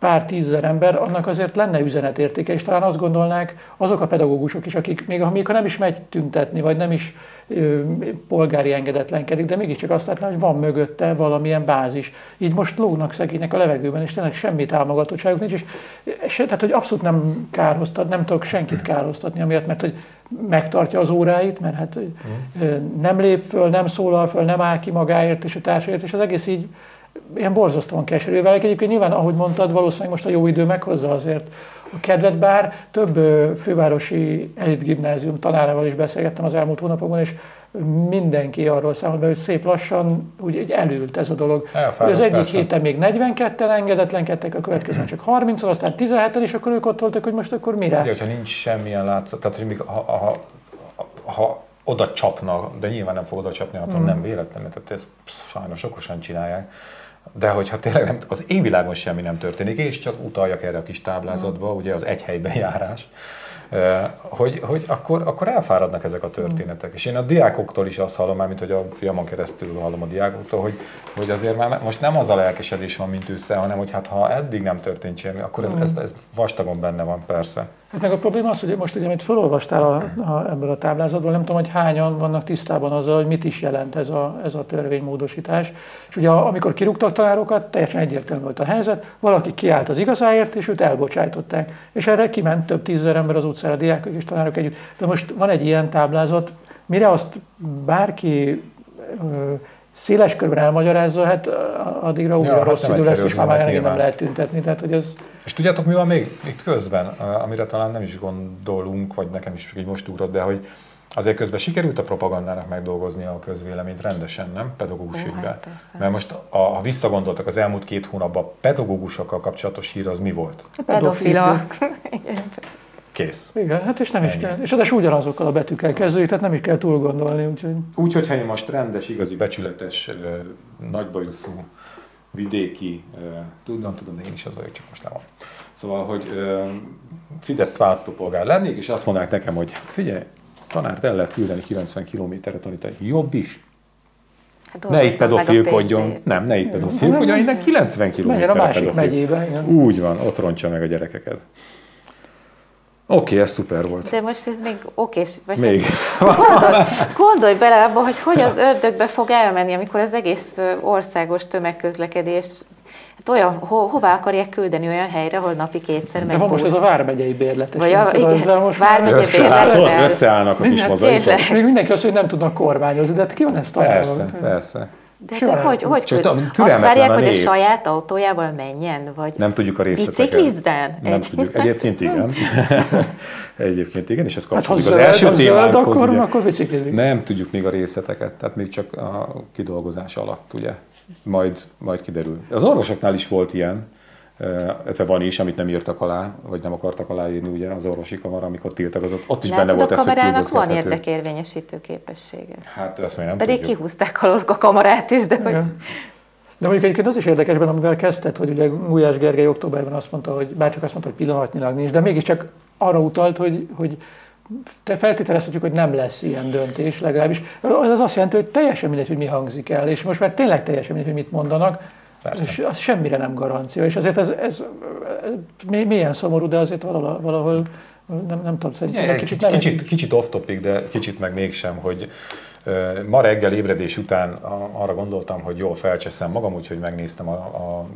pár tízezer ember, annak azért lenne üzenetértéke, és talán azt gondolnák azok a pedagógusok is, akik még, még ha nem is megy tüntetni, vagy nem is ö, polgári engedetlenkedik, de mégiscsak azt látná, hogy van mögötte valamilyen bázis. Így most lógnak szegények a levegőben, és tényleg semmi támogatottságuk nincs, és, és tehát, hogy abszolút nem kárhoztat, nem tudok senkit kárhoztatni, amiatt, mert hogy megtartja az óráit, mert hát mm. nem lép föl, nem szólal föl, nem áll ki magáért és a társaért, és az egész így ilyen borzasztóan keserű velek. Egyébként nyilván, ahogy mondtad, valószínűleg most a jó idő meghozza azért a kedvet, bár több fővárosi elitgimnázium tanárával is beszélgettem az elmúlt hónapokban, és mindenki arról számolt be, hogy szép lassan úgy elült ez a dolog. Elfáradt, az egyik persze. héten még 42-en engedetlenkedtek, a következőn csak 30 aztán 17-en, és akkor ők ott voltak, hogy most akkor mire? Ugye, hogyha nincs semmilyen látszat, tehát hogy még, ha, ha, ha, ha oda csapna, de nyilván nem fog oda csapni, hát mm. nem véletlen, tehát ezt sajnos okosan csinálják de hogyha tényleg nem, az én világon semmi nem történik, és csak utaljak erre a kis táblázatba, mm. ugye az egy helyben járás, hogy, hogy akkor, akkor elfáradnak ezek a történetek. Mm. És én a diákoktól is azt hallom, mint hogy a fiamon keresztül hallom a diákoktól, hogy, hogy azért már most nem az a lelkesedés van, mint ősszel, hanem hogy hát ha eddig nem történt semmi, akkor ez, mm. ez, ez vastagon benne van persze. Hát meg a probléma az, hogy most ugye, amit felolvastál a, a, ebből a táblázatból, nem tudom, hogy hányan vannak tisztában azzal, hogy mit is jelent ez a, ez a törvénymódosítás. És ugye amikor kirúgtak tanárokat, teljesen egyértelmű volt a helyzet, valaki kiállt az igazáért, és őt elbocsájtották. És erre kiment több tízezer ember az utcára, diákok és tanárok együtt. De most van egy ilyen táblázat, mire azt bárki széles körben elmagyarázza, hát addigra újra ja, hát rossz idő lesz, és már nem lehet tüntetni. Tehát, hogy ez, és tudjátok, mi van még itt közben, amire talán nem is gondolunk, vagy nekem is így most ugrott be, hogy azért közben sikerült a propagandának megdolgozni a közvéleményt rendesen, nem? Pedagógus ügyben. Hát Mert most, a, ha visszagondoltak az elmúlt két hónapban, pedagógusokkal kapcsolatos hír az mi volt? A pedofilak. Kész. Igen, hát és nem Ennyi. is kell. És is ugyanazokkal a betűkkel kezdődik, tehát nem is kell túl gondolni. Úgyhogy, úgy, hogyha én most rendes, igazi, becsületes, nagybajuszú vidéki, tudom, tudom, de én is az vagyok, csak most nem van. Szóval, hogy Fidesz választópolgár lennék, és azt mondanák nekem, hogy figyelj, tanárt el lehet küldeni 90 kilométerre tanítani. Jobb is. Hát ne itt pedofilkodjon. Nem, ne itt pedofilkodjon, innen 90 kilométerre a másik pedofil. megyébe. Úgy van, ott rontsa meg a gyerekeket. Oké, okay, ez szuper volt. De most ez még okés. Vagy még. Gondolj, gondolj bele abba, hogy hogy az ördögbe fog elmenni, amikor az egész országos tömegközlekedés Hát olyan, ho, hová akarják küldeni olyan helyre, ahol napi kétszer megy De most ez a Vármegyei bérlet. Vagy a, igen, most Vármegyei bérlet. Összeállnak a kis mozaikok. Még mindenki azt, hogy nem tudnak kormányozni, de hát ki van ezt találva? Persze, persze. De, de hogy, hogy Csak azt várják, hogy a saját autójával menjen? Vagy nem tudjuk a részleteket. Biciklizzen? Nem tudjuk. Egyébként igen. Egyébként igen, és ez hát, kapcsolódik hát, az első témához. Akkor, ugye, akkor Nem tudjuk még a részleteket, tehát még csak a kidolgozás alatt, ugye. Majd, majd kiderül. Az orvosoknál is volt ilyen, illetve van is, amit nem írtak alá, vagy nem akartak aláírni, ugye az orvosi kamara, amikor tiltakozott, ott is Látod, benne volt ez, a kamarának van érdekérvényesítő képessége. Hát ezt még nem Pedig tudjuk. kihúzták alól a kamarát is, de hogy... De mondjuk egyébként az is érdekes benne, amivel kezdted, hogy ugye Gulyás Gergely októberben azt mondta, hogy bárcsak azt mondta, hogy pillanatnyilag nincs, de mégiscsak arra utalt, hogy, hogy te feltételezhetjük, hogy nem lesz ilyen döntés legalábbis. Az azt jelenti, hogy teljesen mindegy, hogy mi hangzik el, és most már tényleg teljesen mindegy, hogy mit mondanak, Persze. És az semmire nem garancia. És azért ez, ez, ez mélyen szomorú, de azért valahol, valahol Nem, nem tudom, szerintem egy kicsit, kicsit, kicsit, kicsit off-topic, de kicsit meg mégsem, hogy ö, ma reggel ébredés után arra gondoltam, hogy jól felcseszem magam, úgyhogy megnéztem a, a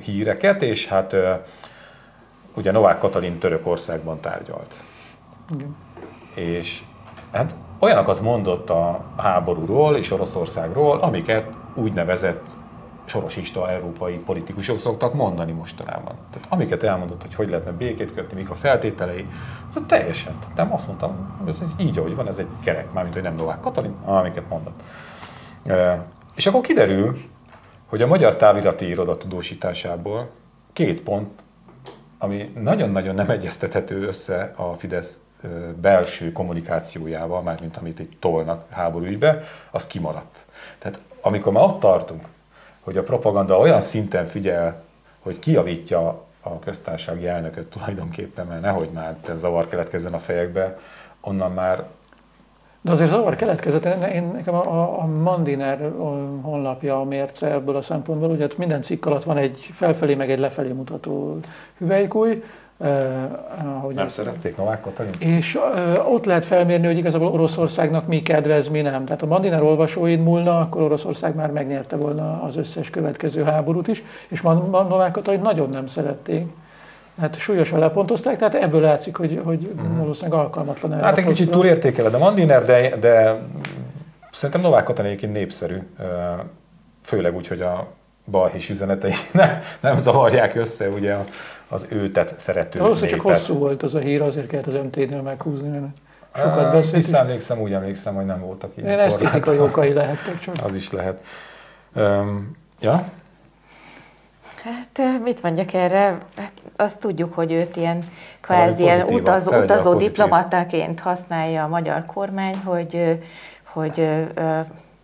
híreket, és hát ugye Novák Katalin Törökországban tárgyalt. Igen. És hát olyanokat mondott a háborúról és Oroszországról, amiket úgynevezett sorosista európai politikusok szoktak mondani mostanában. Tehát amiket elmondott, hogy hogy lehetne békét kötni, mik a feltételei, az teljesen. Tehát nem azt mondtam, hogy ez így, ahogy van, ez egy kerek, mármint, hogy nem Novák Katalin, amiket mondott. E, És akkor kiderül, hogy a Magyar Távirati Iroda tudósításából két pont, ami nagyon-nagyon nem egyeztethető össze a Fidesz belső kommunikációjával, mármint amit itt tolnak háborúügybe, az kimaradt. Tehát amikor már ott tartunk, hogy a propaganda olyan szinten figyel, hogy kiavítja a köztársasági elnököt tulajdonképpen, mert nehogy már zavar keletkezzen a fejekbe, onnan már De azért zavar keletkezett. Én, nekem a, a- Mandiner honlapja a mérce ebből a szempontból, ugye minden cikk alatt van egy felfelé, meg egy lefelé mutató hüvelykúj. Ahogy nem szerették Novák Katalin. És ott lehet felmérni, hogy igazából Oroszországnak mi kedvez, mi nem. Tehát a Mandiner olvasóid múlna, akkor Oroszország már megnyerte volna az összes következő háborút is, és Man- Novák Katalin nagyon nem szerették. Hát súlyosan lepontozták, tehát ebből látszik, hogy, hogy valószínűleg alkalmatlan erre Hát egy kicsit túlértékeled a Mandiner, de, de szerintem Novák Katalin egyébként népszerű, főleg úgy, hogy a balhés üzenetei nem, nem zavarják össze ugye az őtet szerető Valószínűleg csak hosszú volt az a hír, azért kellett az MT-nél meghúzni, mert sokat Á, beszélt. Visszaemlékszem, úgy emlékszem, hogy nem voltak ilyen Ilyen esztétikai okai lehettek csak. Az is lehet. Um, ja? Hát mit mondjak erre? Hát azt tudjuk, hogy őt ilyen kvázi ilyen utazó, utazó diplomataként használja a magyar kormány, hogy, hogy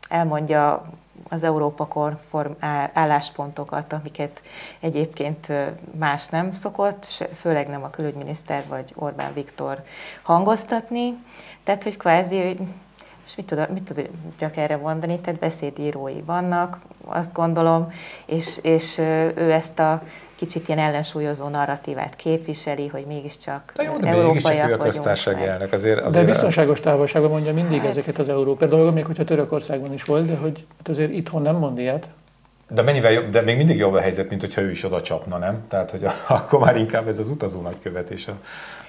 elmondja az Európa konform álláspontokat, amiket egyébként más nem szokott, főleg nem a külügyminiszter vagy Orbán Viktor hangoztatni. Tehát, hogy kvázi, és mit, tudok, mit tudjak erre mondani? Tehát beszédírói vannak, azt gondolom, és, és ő ezt a kicsit ilyen ellensúlyozó narratívát képviseli, hogy mégiscsak De jó, de európaiak a vagyunk. köztársasági meg. elnök. Azért, De azért biztonságos távolságban mondja mindig Hát. ezeket az európai dolgokat, még hogyha Törökországban is volt, de hogy hát azért itthon nem mond ilyet. De mennyivel jobb, de még mindig jobb a helyzet, mint hogyha ő is oda csapna, nem? Tehát, hogy a, akkor már inkább ez az utazó nagykövet és a,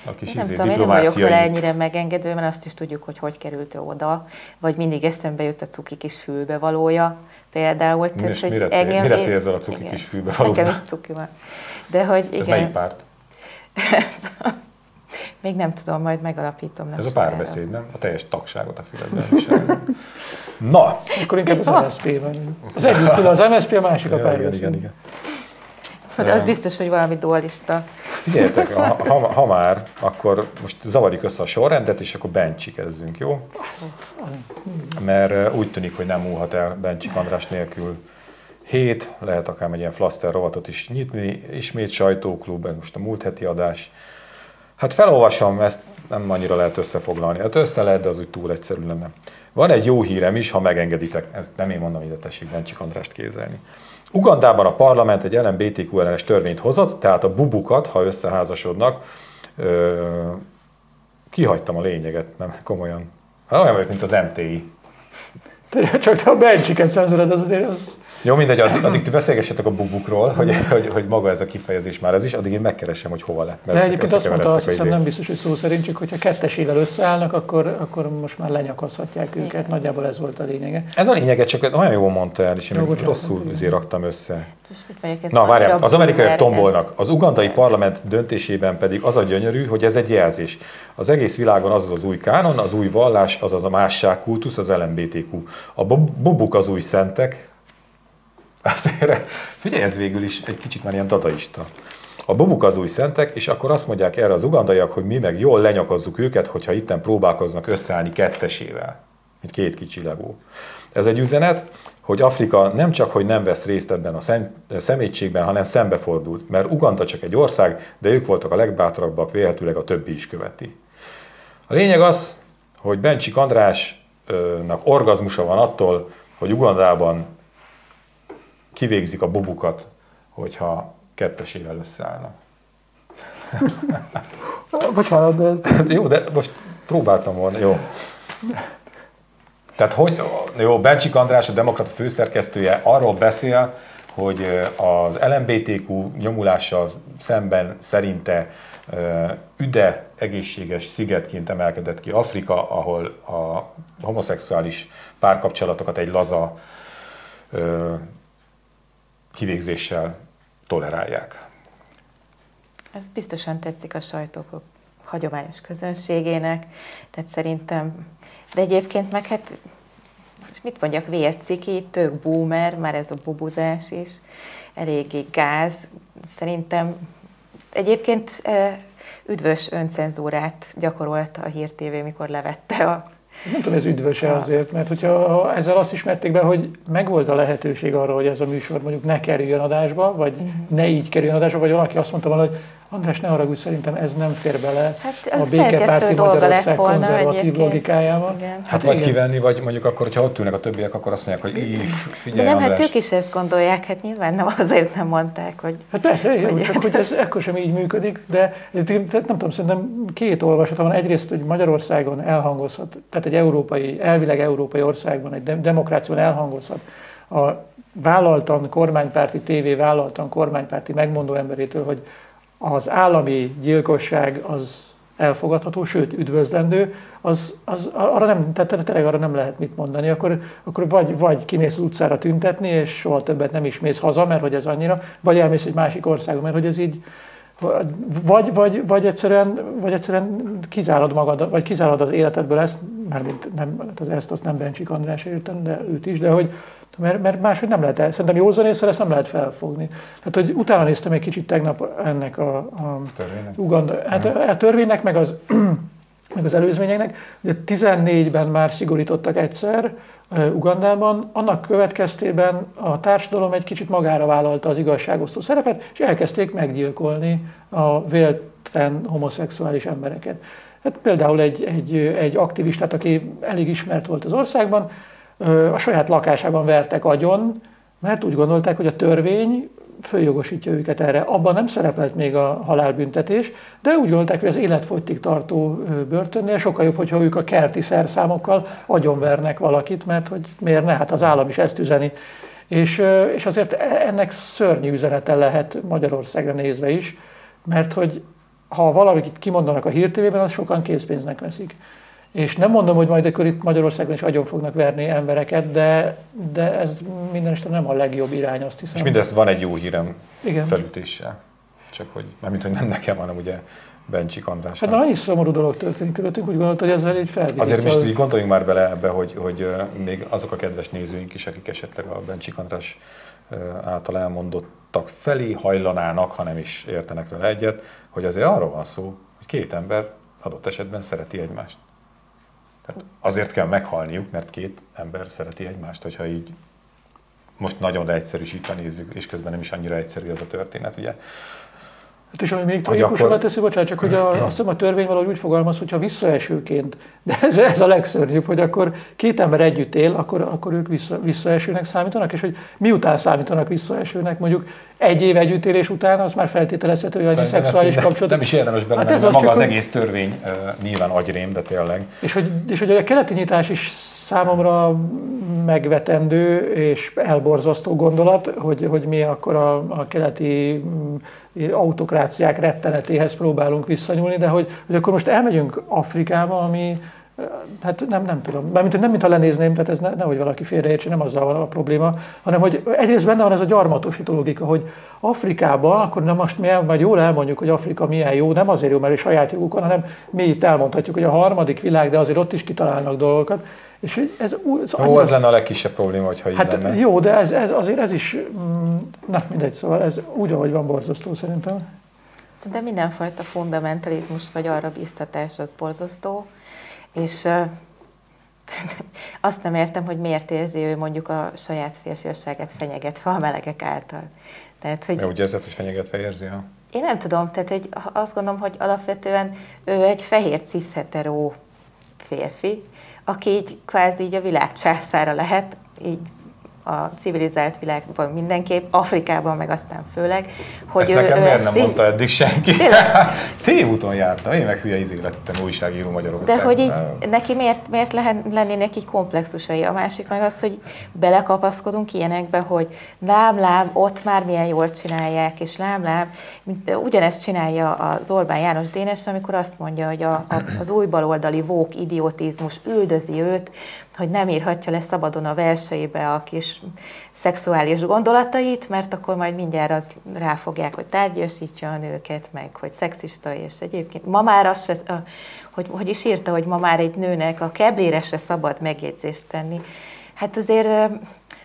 a kis Nem izé, tudom, én nem vagyok diplomáciai... vele ennyire megengedő, mert azt is tudjuk, hogy hogy került ő oda, vagy mindig eszembe jut a cuki kis fülbe valója például. Mi- és mire cél- engem- mire én- célzol a cuki igen. kis fülbe valóban? Nekem is cuki van. De hogy Ez igen, melyik párt? még nem tudom, majd megalapítom. Nem Ez a párbeszéd, nem? A teljes tagságot a füledben. Na! Akkor inkább az MSZP. Az egyik fül az MSZP, a másik a Ja, igen, párbeszéd. igen, igen. De az biztos, hogy valami dualista. Figyeljetek, ha, ha, ha már, akkor most zavarjuk össze a sorrendet, és akkor bencsikezzünk, jó? Mert úgy tűnik, hogy nem múlhat el Bencsik András nélkül hét, lehet akár egy ilyen flaster rovatot is nyitni, ismét sajtóklub, ez most a múlt heti adás. Hát felolvasom, ezt nem annyira lehet összefoglalni. Hát össze lehet, de az úgy túl egyszerű lenne. Van egy jó hírem is, ha megengeditek, ezt nem én mondom, ide tessék Bencsik Andrást kézelni. Ugandában a parlament egy LMBTQ ellenes törvényt hozott, tehát a bubukat, ha összeházasodnak, ö, kihagytam a lényeget, nem komolyan. Hát olyan vagyok, mint az MTI. Csak a bencsiket cenzúrod, az azért az... Jó, mindegy, addig, addig ti beszélgessetek a bubukról, hogy, hogy, hogy, maga ez a kifejezés már ez is, addig én megkeresem, hogy hova lett. De össze- egyébként azt mondta, azt hiszem nem biztos, hogy szó szerint, csak hogyha kettesével összeállnak, akkor, akkor most már lenyakozhatják őket. Nagyjából ez volt a lényege. Ez a lényege, csak olyan jól mondta el, és én Jó, rosszul azért raktam össze. Ez Na, várjál, az amerikaiak tombolnak. Az ugandai parlament döntésében pedig az a gyönyörű, hogy ez egy jelzés. Az egész világon az az új kánon, az új vallás, az az a másságkultusz, az LMBTQ. A bu- bubuk az új szentek. Azért, figyelj, ez végül is egy kicsit már ilyen dadaista. A bubuk az új szentek, és akkor azt mondják erre az ugandaiak, hogy mi meg jól lenyakazzuk őket, hogyha itten próbálkoznak összeállni kettesével, mint két kicsi legó. Ez egy üzenet, hogy Afrika nem csak, hogy nem vesz részt ebben a szem- szemétségben, hanem szembefordult, mert Uganda csak egy ország, de ők voltak a legbátrabbak, vélhetőleg a többi is követi. A lényeg az, hogy Bencsik Andrásnak orgazmusa van attól, hogy Ugandában kivégzik a bubukat, hogyha kettesével összeállnak. Bocsánat, de... Ez... Hát jó, de most próbáltam volna, jó. Tehát hogy, jó, Bencsik András, a Demokrata főszerkesztője arról beszél, hogy az LMBTQ nyomulással szemben szerinte üde egészséges szigetként emelkedett ki Afrika, ahol a homoszexuális párkapcsolatokat egy laza kivégzéssel tolerálják. Ez biztosan tetszik a sajtó hagyományos közönségének, tehát szerintem, de egyébként meg hát, mit mondjak, vérciki, tök boomer, már ez a bubuzás is, eléggé gáz, szerintem egyébként üdvös öncenzúrát gyakorolt a Hír TV, mikor levette a nem tudom, ez üdvöse azért, mert hogyha ezzel azt ismerték be, hogy megvolt a lehetőség arra, hogy ez a műsor mondjuk ne kerüljön adásba, vagy uh-huh. ne így kerüljön adásba, vagy valaki azt mondta volna, hogy András, ne arra szerintem ez nem fér bele hát, a békepárti Magyarország konzervatív logikájában. Igen. Hát, hát vagy igen. kivenni, vagy mondjuk akkor, hogyha ott ülnek a többiek, akkor azt mondják, hogy így, figyelj De nem, hát ők is ezt gondolják, hát nyilván nem azért nem mondták, hogy... Hát persze, hogy, jó, csak hogy ez ekkor sem így működik, de nem tudom, szerintem két olvasata van. Egyrészt, hogy Magyarországon elhangozhat, tehát egy európai, elvileg európai országban, egy demokráciában elhangozhat a vállaltan kormánypárti tévé vállaltan kormánypárti megmondó emberétől, hogy az állami gyilkosság az elfogadható, sőt üdvözlendő, az, az arra nem, tehát arra nem lehet mit mondani, akkor, akkor vagy, vagy kimész az utcára tüntetni, és soha többet nem is mész haza, mert hogy ez annyira, vagy elmész egy másik országba, mert hogy ez így, vagy, vagy, vagy, egyszerűen, vagy egyszerűen kizárod magad, vagy kizárod az életedből ezt, mármint nem, hát az ezt azt nem Bencsik András értem, de őt is, de hogy, mert, mert máshogy nem lehet, el, szerintem józanészre ezt nem lehet felfogni. Tehát, hogy utána néztem egy kicsit tegnap ennek a, a Uganda, hát a törvénynek, meg az, meg az előzményeknek, de 14-ben már szigorítottak egyszer uh, Ugandában, annak következtében a társadalom egy kicsit magára vállalta az igazságosztó szerepet, és elkezdték meggyilkolni a vélten homoszexuális embereket. Hát például egy, egy, egy aktivistát, aki elég ismert volt az országban, a saját lakásában vertek agyon, mert úgy gondolták, hogy a törvény följogosítja őket erre. Abban nem szerepelt még a halálbüntetés, de úgy gondolták, hogy az életfogytig tartó börtönnél sokkal jobb, hogyha ők a kerti szerszámokkal agyonvernek valakit, mert hogy miért ne, hát az állam is ezt üzeni. És, és azért e, ennek szörnyű üzenete lehet Magyarországra nézve is, mert hogy ha valamit kimondanak a hírtévében, az sokan készpénznek veszik. És nem mondom, hogy majd akkor itt Magyarországon is agyon fognak verni embereket, de, de ez minden nem a legjobb irány, azt hiszem. És mindezt van egy jó hírem Igen. felütéssel. Csak hogy, mármint, hogy nem nekem, hanem ugye Bencsik András. Hát annyi szomorú dolog történik körülöttünk, úgy gondolta, hogy ezzel így felvidítva. Azért most így gondoljunk már bele ebbe, hogy, hogy még azok a kedves nézőink is, akik esetleg a Bencsik András által elmondottak felé hajlanának, ha nem is értenek vele egyet, hogy azért arról van szó, hogy két ember adott esetben szereti egymást. Tehát azért kell meghalniuk, mert két ember szereti egymást, hogyha így most nagyon leegyszerűsítve nézzük, és közben nem is annyira egyszerű ez a történet, ugye. Hát és ami még tragikusabbá akkor... teszi, bocsánat, csak hogy a, azt hiszem a törvény valahogy úgy fogalmaz, hogyha visszaesőként, de ez, ez a legszörnyűbb, hogy akkor két ember együtt él, akkor, akkor ők vissza, visszaesőnek számítanak, és hogy miután számítanak visszaesőnek, mondjuk egy év együttélés után, az már feltételezhető, hogy annyi szexuális kapcsolat. Nem is érdemes bele, hát ez az maga az egész törvény uh, nyilván agyrém, de tényleg. És hogy, és hogy a keleti nyitás is számomra megvetendő és elborzasztó gondolat, hogy, hogy mi akkor a, a keleti autokráciák rettenetéhez próbálunk visszanyúlni, de hogy, hogy akkor most elmegyünk Afrikába, ami Hát nem, nem tudom. Mármint, nem, mintha lenézném, tehát ez ne, nehogy valaki félreértse, nem azzal van a probléma, hanem hogy egyrészt benne van ez a gyarmatosító logika, hogy Afrikában, akkor nem most mi el, majd jól elmondjuk, hogy Afrika milyen jó, nem azért jó, mert a saját joguk van, hanem mi itt elmondhatjuk, hogy a harmadik világ, de azért ott is kitalálnak dolgokat. És ez, ez Ó, ez lenne a legkisebb probléma, hogyha így hát lenne. Jó, de ez, ez, azért ez is, mm, na mindegy, szóval ez úgy, ahogy van borzasztó szerintem. Szerintem mindenfajta fundamentalizmus vagy arra biztatás az borzasztó, és uh, azt nem értem, hogy miért érzi ő mondjuk a saját férfiasságát fenyegetve a melegek által. Tehát, hogy... úgy érzed, hogy fenyegetve érzi? Ha? Én nem tudom, tehát egy, azt gondolom, hogy alapvetően ő egy fehér cisheteró férfi, aki így kvázi így a világ császára lehet, így a civilizált világban mindenképp, Afrikában meg aztán főleg, hogy ezt ő, nekem ő miért nem így... mondta eddig senki? Tévúton jártam, én meg hülye izé lettem újságíró Magyarországon. De hogy így neki miért, miért lennének így komplexusai? A másik meg az, hogy belekapaszkodunk ilyenekbe, hogy lám, lám, ott már milyen jól csinálják, és lám, lám, ugyanezt csinálja az Orbán János Dénes, amikor azt mondja, hogy a, a, az új baloldali vók idiotizmus üldözi őt, hogy nem írhatja le szabadon a verseibe a kis szexuális gondolatait, mert akkor majd mindjárt az ráfogják, hogy tárgyasítja a nőket, meg hogy szexista, és egyébként ma már az se, hogy, hogy is írta, hogy ma már egy nőnek a keblére se szabad megjegyzést tenni. Hát azért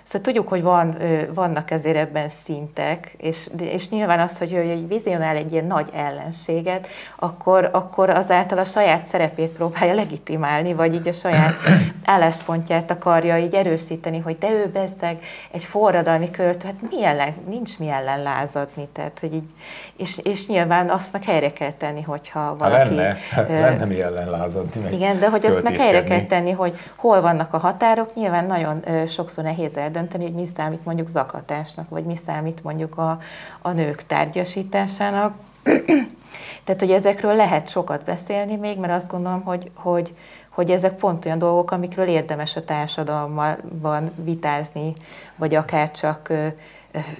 Szóval tudjuk, hogy van, vannak ezért ebben szintek, és, és nyilván az, hogy ő vizionál egy ilyen nagy ellenséget, akkor, akkor azáltal a saját szerepét próbálja legitimálni, vagy így a saját álláspontját akarja így erősíteni, hogy te ő bezzeg egy forradalmi költő, hát mi ellen, nincs mi ellen lázadni, tehát, hogy így, és, és nyilván azt meg helyre kell tenni, hogyha valaki... Ha lenne, lenne mi ellen lázadni, meg Igen, de hogy azt meg helyre kell tenni, hogy hol vannak a határok, nyilván nagyon sokszor nehéz eldönteni, hogy mi számít mondjuk zaklatásnak, vagy mi számít mondjuk a, a nők tárgyasításának. Tehát, hogy ezekről lehet sokat beszélni még, mert azt gondolom, hogy, hogy, hogy ezek pont olyan dolgok, amikről érdemes a társadalomban vitázni, vagy akár csak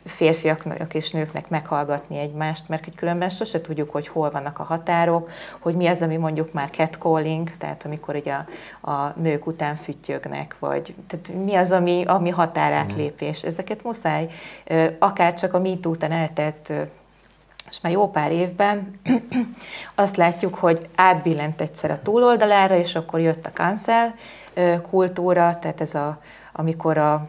férfiaknak és nőknek meghallgatni egymást, mert hogy különben sose tudjuk, hogy hol vannak a határok, hogy mi az, ami mondjuk már catcalling, tehát amikor ugye a, a nők után füttyögnek, vagy tehát mi az, ami, ami határátlépés. Mm. Ezeket muszáj, akár csak a MeToo után eltett és már jó pár évben azt látjuk, hogy átbillent egyszer a túloldalára, és akkor jött a cancel kultúra, tehát ez a, amikor a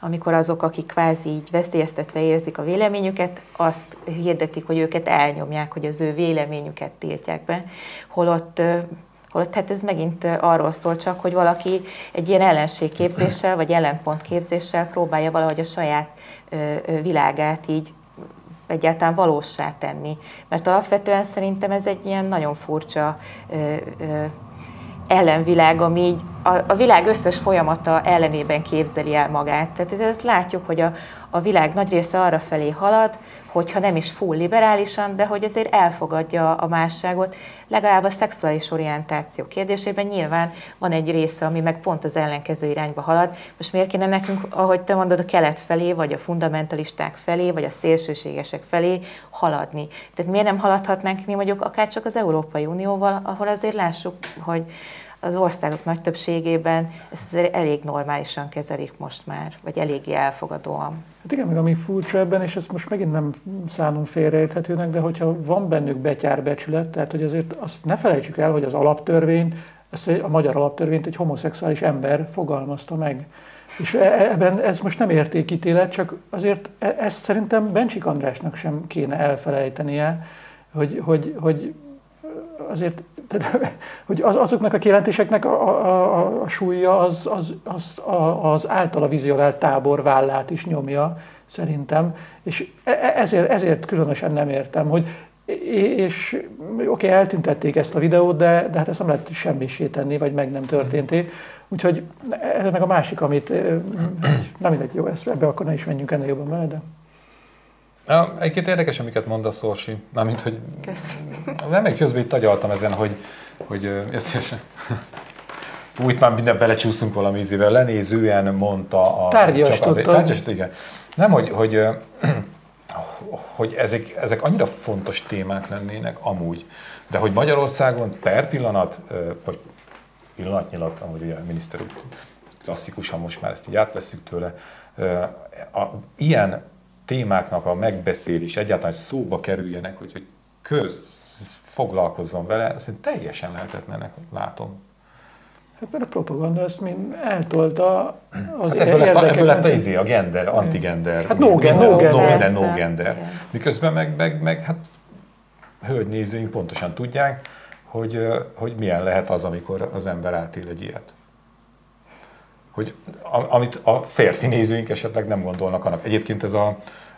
amikor azok, akik kvázi így veszélyeztetve érzik a véleményüket, azt hirdetik, hogy őket elnyomják, hogy az ő véleményüket tiltják be, holott Holott hát ez megint arról szól csak, hogy valaki egy ilyen ellenségképzéssel, vagy ellenpontképzéssel próbálja valahogy a saját világát így egyáltalán valósá tenni. Mert alapvetően szerintem ez egy ilyen nagyon furcsa ellenvilág, ami így a, a világ összes folyamata ellenében képzeli el magát. Tehát ezt látjuk, hogy a, a világ nagy része arra felé halad, hogyha nem is full liberálisan, de hogy azért elfogadja a másságot, legalább a szexuális orientáció kérdésében nyilván van egy része, ami meg pont az ellenkező irányba halad. Most miért kéne nekünk, ahogy te mondod, a kelet felé, vagy a fundamentalisták felé, vagy a szélsőségesek felé haladni? Tehát miért nem haladhatnánk mi mondjuk akár csak az Európai Unióval, ahol azért lássuk, hogy az országok nagy többségében ezt elég normálisan kezelik most már, vagy eléggé elfogadóan. Hát igen, meg ami furcsa ebben, és ezt most megint nem szánom félreérthetőnek, de hogyha van bennük betyárbecsület, tehát hogy azért azt ne felejtsük el, hogy az alaptörvény, a magyar alaptörvényt egy homoszexuális ember fogalmazta meg. És e, e, ebben ez most nem értékítélet, csak azért e, ezt szerintem Bencsik Andrásnak sem kéne elfelejtenie, hogy, hogy, hogy azért, tehát, hogy az, azoknak a kijelentéseknek a, a, a, a súlya az, az, az, az általa vizionált tábor vállát is nyomja, szerintem, és ezért, ezért különösen nem értem, hogy és oké, okay, eltüntették ezt a videót, de, de hát ezt nem lehet semmisé tenni, vagy meg nem történté. Úgyhogy ez meg a másik, amit nem mindegy, jó, ezt, ebbe akkor ne is menjünk ennél jobban bele, de... Egyébként érdekes, amiket mondasz, Orsi. Mármint, hogy nem még közben itt tagyaltam ezen, hogy, hogy összesen. Úgy már minden belecsúszunk valami ízével. Lenézően mondta a... Tárgyas, tárgyas, igen. Nem, hogy, hogy, hogy ezek, ezek annyira fontos témák lennének amúgy, de hogy Magyarországon per pillanat, vagy pillanatnyilag, ahogy ugye a miniszter úr klasszikusan most már ezt így átveszünk tőle, a, ilyen témáknak a megbeszélés, egyáltalán hogy szóba kerüljenek, hogy, hogy köz foglalkozzon vele, ezt teljesen lehetetlenek látom. Hát mert a propaganda ezt mind eltolta az hát ebből, lett, a, ebből lett a, izé, a gender, antigender. Hát no, gender, no, gender. Minden no gender. Miközben meg, meg, meg hát hölgynézőink pontosan tudják, hogy, hogy milyen lehet az, amikor az ember átél egy ilyet hogy amit a férfi nézőink esetleg nem gondolnak annak. Egyébként ez a,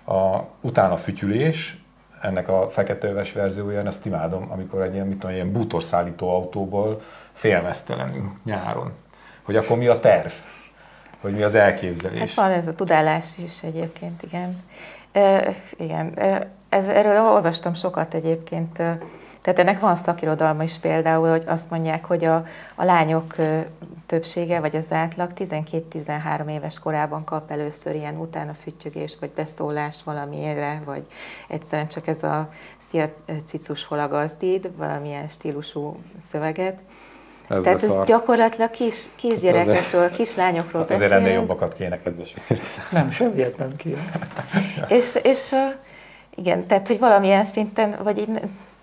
a utána fütyülés, ennek a fekete verziója, én azt imádom, amikor egy ilyen, mit tudom, ilyen bútorszállító autóból félmeztelenünk nyáron. Hogy akkor mi a terv? hogy mi az elképzelés. Hát van ez a tudálás is egyébként, igen. E, igen, ez, erről olvastam sokat egyébként. Tehát ennek van szakirodalma is például, hogy azt mondják, hogy a, a lányok többsége, vagy az átlag 12-13 éves korában kap először ilyen utána füttyögés, vagy beszólás valamiére, vagy egyszerűen csak ez a szia cicus hol a gazdid, valamilyen stílusú szöveget. Ez Tehát ez gyakorlatilag kis, kisgyerekekről, kislányokról beszélünk. Azért ennél jobbakat kéne, kedves. Nem, semmiért nem kéne. és, és igen, tehát, hogy valamilyen szinten, vagy így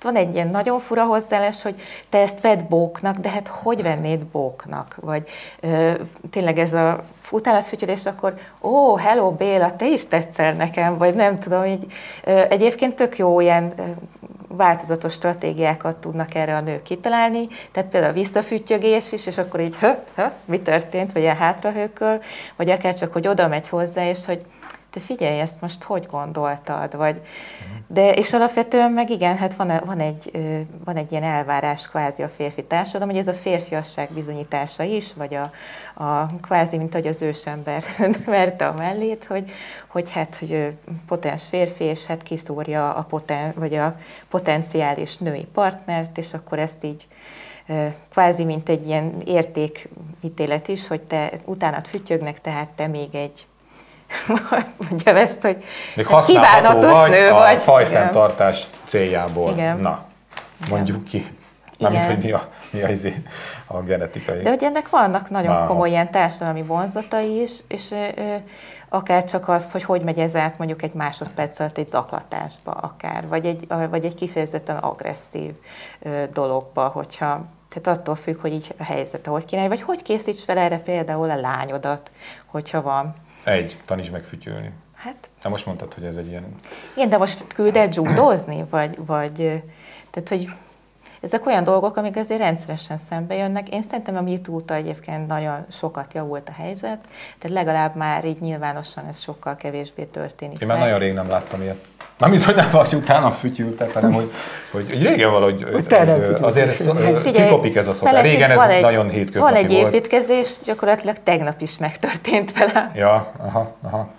van egy ilyen nagyon fura hozzáállás, hogy te ezt vedd bóknak, de hát hogy vennéd bóknak? Vagy ö, tényleg ez a utálatfütyülés, akkor ó, oh, hello Béla, te is tetszel nekem, vagy nem tudom, így, ö, egyébként tök jó ilyen ö, változatos stratégiákat tudnak erre a nők kitalálni, tehát például a visszafütyögés is, és akkor így, hö, hö, mi történt, vagy ilyen hátrahőköl, vagy akár csak, hogy oda megy hozzá, és hogy te figyelj, ezt most hogy gondoltad, vagy, de, és alapvetően meg igen, hát van, van, egy, van egy ilyen elvárás kvázi a férfi társadalom, hogy ez a férfiasság bizonyítása is, vagy a, a kvázi, mint hogy az ősember verte a mellét, hogy, hogy hát, hogy potens férfi, és hát kiszúrja a, poten, vagy a potenciális női partnert, és akkor ezt így kvázi, mint egy ilyen értékítélet is, hogy te utánad fütyögnek, tehát te még egy mondjam ezt, hogy Még kívánatos vagy nő a vagy. fajfenntartás igen. céljából. Igen. Na, mondjuk igen. ki. Nem, mint, hogy mi a, mi a, izé, a genetikai. De hogy ennek vannak nagyon Már komoly ilyen társadalmi vonzatai is, és ö, akár csak az, hogy hogy megy ez át mondjuk egy másodperc alatt egy zaklatásba akár, vagy egy, vagy egy kifejezetten agresszív ö, dologba, hogyha tehát attól függ, hogy így a helyzete hogy kéne, vagy hogy készíts fel erre például a lányodat, hogyha van egy, taníts meg fütyülni. Hát. Na most mondtad, hogy ez egy ilyen... Igen, de most külded dzsúdozni? Vagy, vagy, tehát, hogy ezek olyan dolgok, amik azért rendszeresen szembe jönnek. Én szerintem a MeToo egyébként nagyon sokat javult a helyzet, tehát legalább már így nyilvánosan ez sokkal kevésbé történik. Én már nagyon rég nem láttam ilyet. Mármint, hogy nem az, utána fütyültek, hanem hogy, hogy, hogy régen valahogy hogy, hogy azért hát figyelj, kikopik ez a szokás. Régen ez egy, nagyon hétköznapi Van egy építkezés, volt. gyakorlatilag tegnap is megtörtént vele. Ja, aha, aha.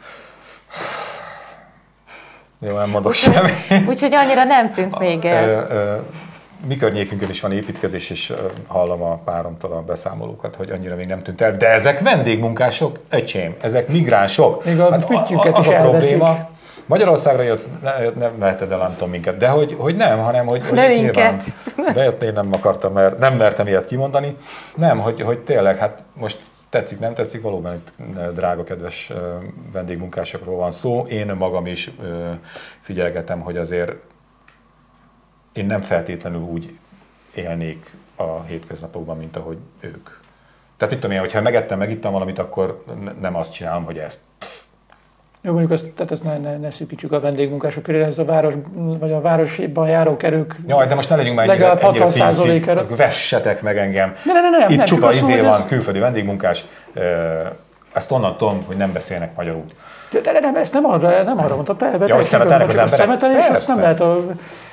Jó, nem mondok semmi. Úgyhogy annyira nem tűnt még el. Mi környékünkön is van építkezés, és hallom a páromtól a beszámolókat, hogy annyira még nem tűnt el. De ezek vendégmunkások, öcsém, ezek migránsok. Még a hát, fütyüket a, a, is a probléma, Magyarországra jött, nem veheted el, nem tudom minket, de hogy, hogy nem, hanem hogy, hogy nyilván, de jött én nem akartam, mert nem mertem ilyet kimondani. Nem, hogy, hogy tényleg, hát most tetszik, nem tetszik, valóban itt drága, kedves vendégmunkásokról van szó. Én magam is figyelgetem, hogy azért én nem feltétlenül úgy élnék a hétköznapokban, mint ahogy ők. Tehát mit tudom én, hogyha megettem, megittem valamit, akkor nem azt csinálom, hogy ezt jó, mondjuk azt, tehát ezt ne, ne, ne szűkítsük a vendégmunkások köré, ez a város, vagy a városban járó erők. Jaj, de most ne legyünk már ennyire, ennyire pinszik, vessetek meg engem. Ne, ne, ne, ne, Itt nem, csupa izé van, ez... külföldi vendégmunkás, ezt onnan tudom, hogy nem beszélnek magyarul. De, de, nem, ezt nem arra, nem arra mondtam, te, ja, hogy szemetelnek az emberek. Szemetelés, ezt nem lehet a...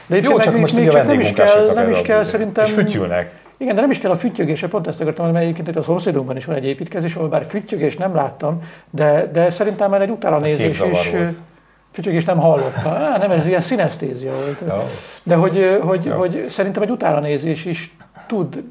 De Jó, csak most még a vendégmunkások nem is kell szerintem... És fütyülnek. Igen, de nem is kell a füttyögése, pont ezt akartam mondani, mert egyébként a szomszédunkban is van egy építkezés, ahol bár füttyögés nem láttam, de, de szerintem már egy utána nézés is füttyögés nem hallotta. Á, nem, ez ilyen szinesztézia volt. De hogy, hogy, ja. hogy szerintem egy utána nézés is tud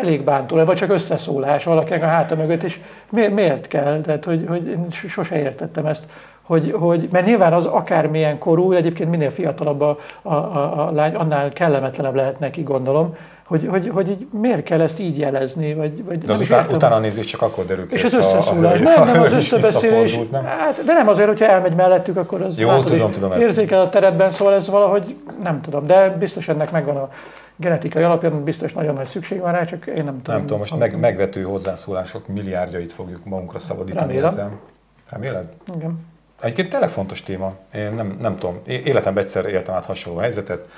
elég bántó, vagy csak összeszólás valakinek a háta mögött, és miért kell? Tehát, hogy, hogy én sose értettem ezt hogy, hogy, mert nyilván az akármilyen korú, egyébként minél fiatalabb a, a, a, a lány, annál kellemetlenebb lehet neki, gondolom, hogy, hogy, hogy így miért kell ezt így jelezni, vagy, vagy de nem az után, utána nézés csak akkor derül ki. És az összeszólás, nem, nem az összebeszélés, nem? Hát, de nem azért, hogyha elmegy mellettük, akkor az Jó, látod, tudom, tudom, érzékel a teredben, szóval ez valahogy nem tudom, de biztos ennek megvan a genetikai alapján, biztos nagyon nagy szükség van rá, csak én nem tudom. Nem tudom, most meg, megvető hozzászólások milliárdjait fogjuk magunkra szabadítani. Remélem. Reméled? Igen. Egyébként tényleg fontos téma. Én nem, nem tudom, életemben egyszer éltem át hasonló helyzetet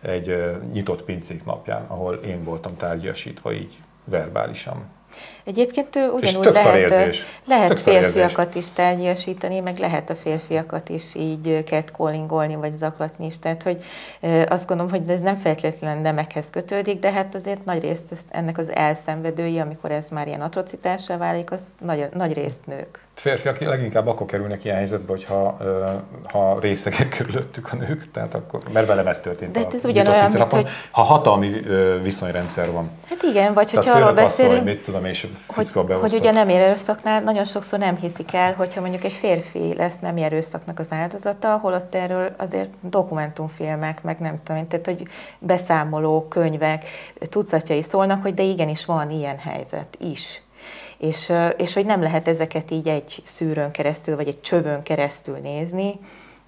egy nyitott pincék napján, ahol én voltam tárgyasítva így verbálisan. Egyébként ugyanúgy lehet, lehet férfiakat is tárgyasítani, meg lehet a férfiakat is így catcallingolni, vagy zaklatni is. Tehát, hogy azt gondolom, hogy ez nem feltétlenül nemekhez kötődik, de hát azért nagy részt ennek az elszenvedői, amikor ez már ilyen atrocitássá válik, az nagy, nagy részt nők. Férfiak leginkább akkor kerülnek ilyen helyzetbe, hogyha ha részegek körülöttük a nők, tehát akkor, mert velem ez történt. De hát ez ugyanolyan, mint, hogy... Ha hatalmi viszonyrendszer van. Hát igen, vagy hogyha arról beszélünk, hogy mit tudom, és hogy, hogy ugye nem erőszaknál nagyon sokszor nem hiszik el, hogyha mondjuk egy férfi lesz nem erőszaknak az áldozata, holott erről azért dokumentumfilmek, meg nem tudom, tehát hogy beszámoló könyvek, tucatjai szólnak, hogy de igenis van ilyen helyzet is és, és hogy nem lehet ezeket így egy szűrőn keresztül, vagy egy csövön keresztül nézni,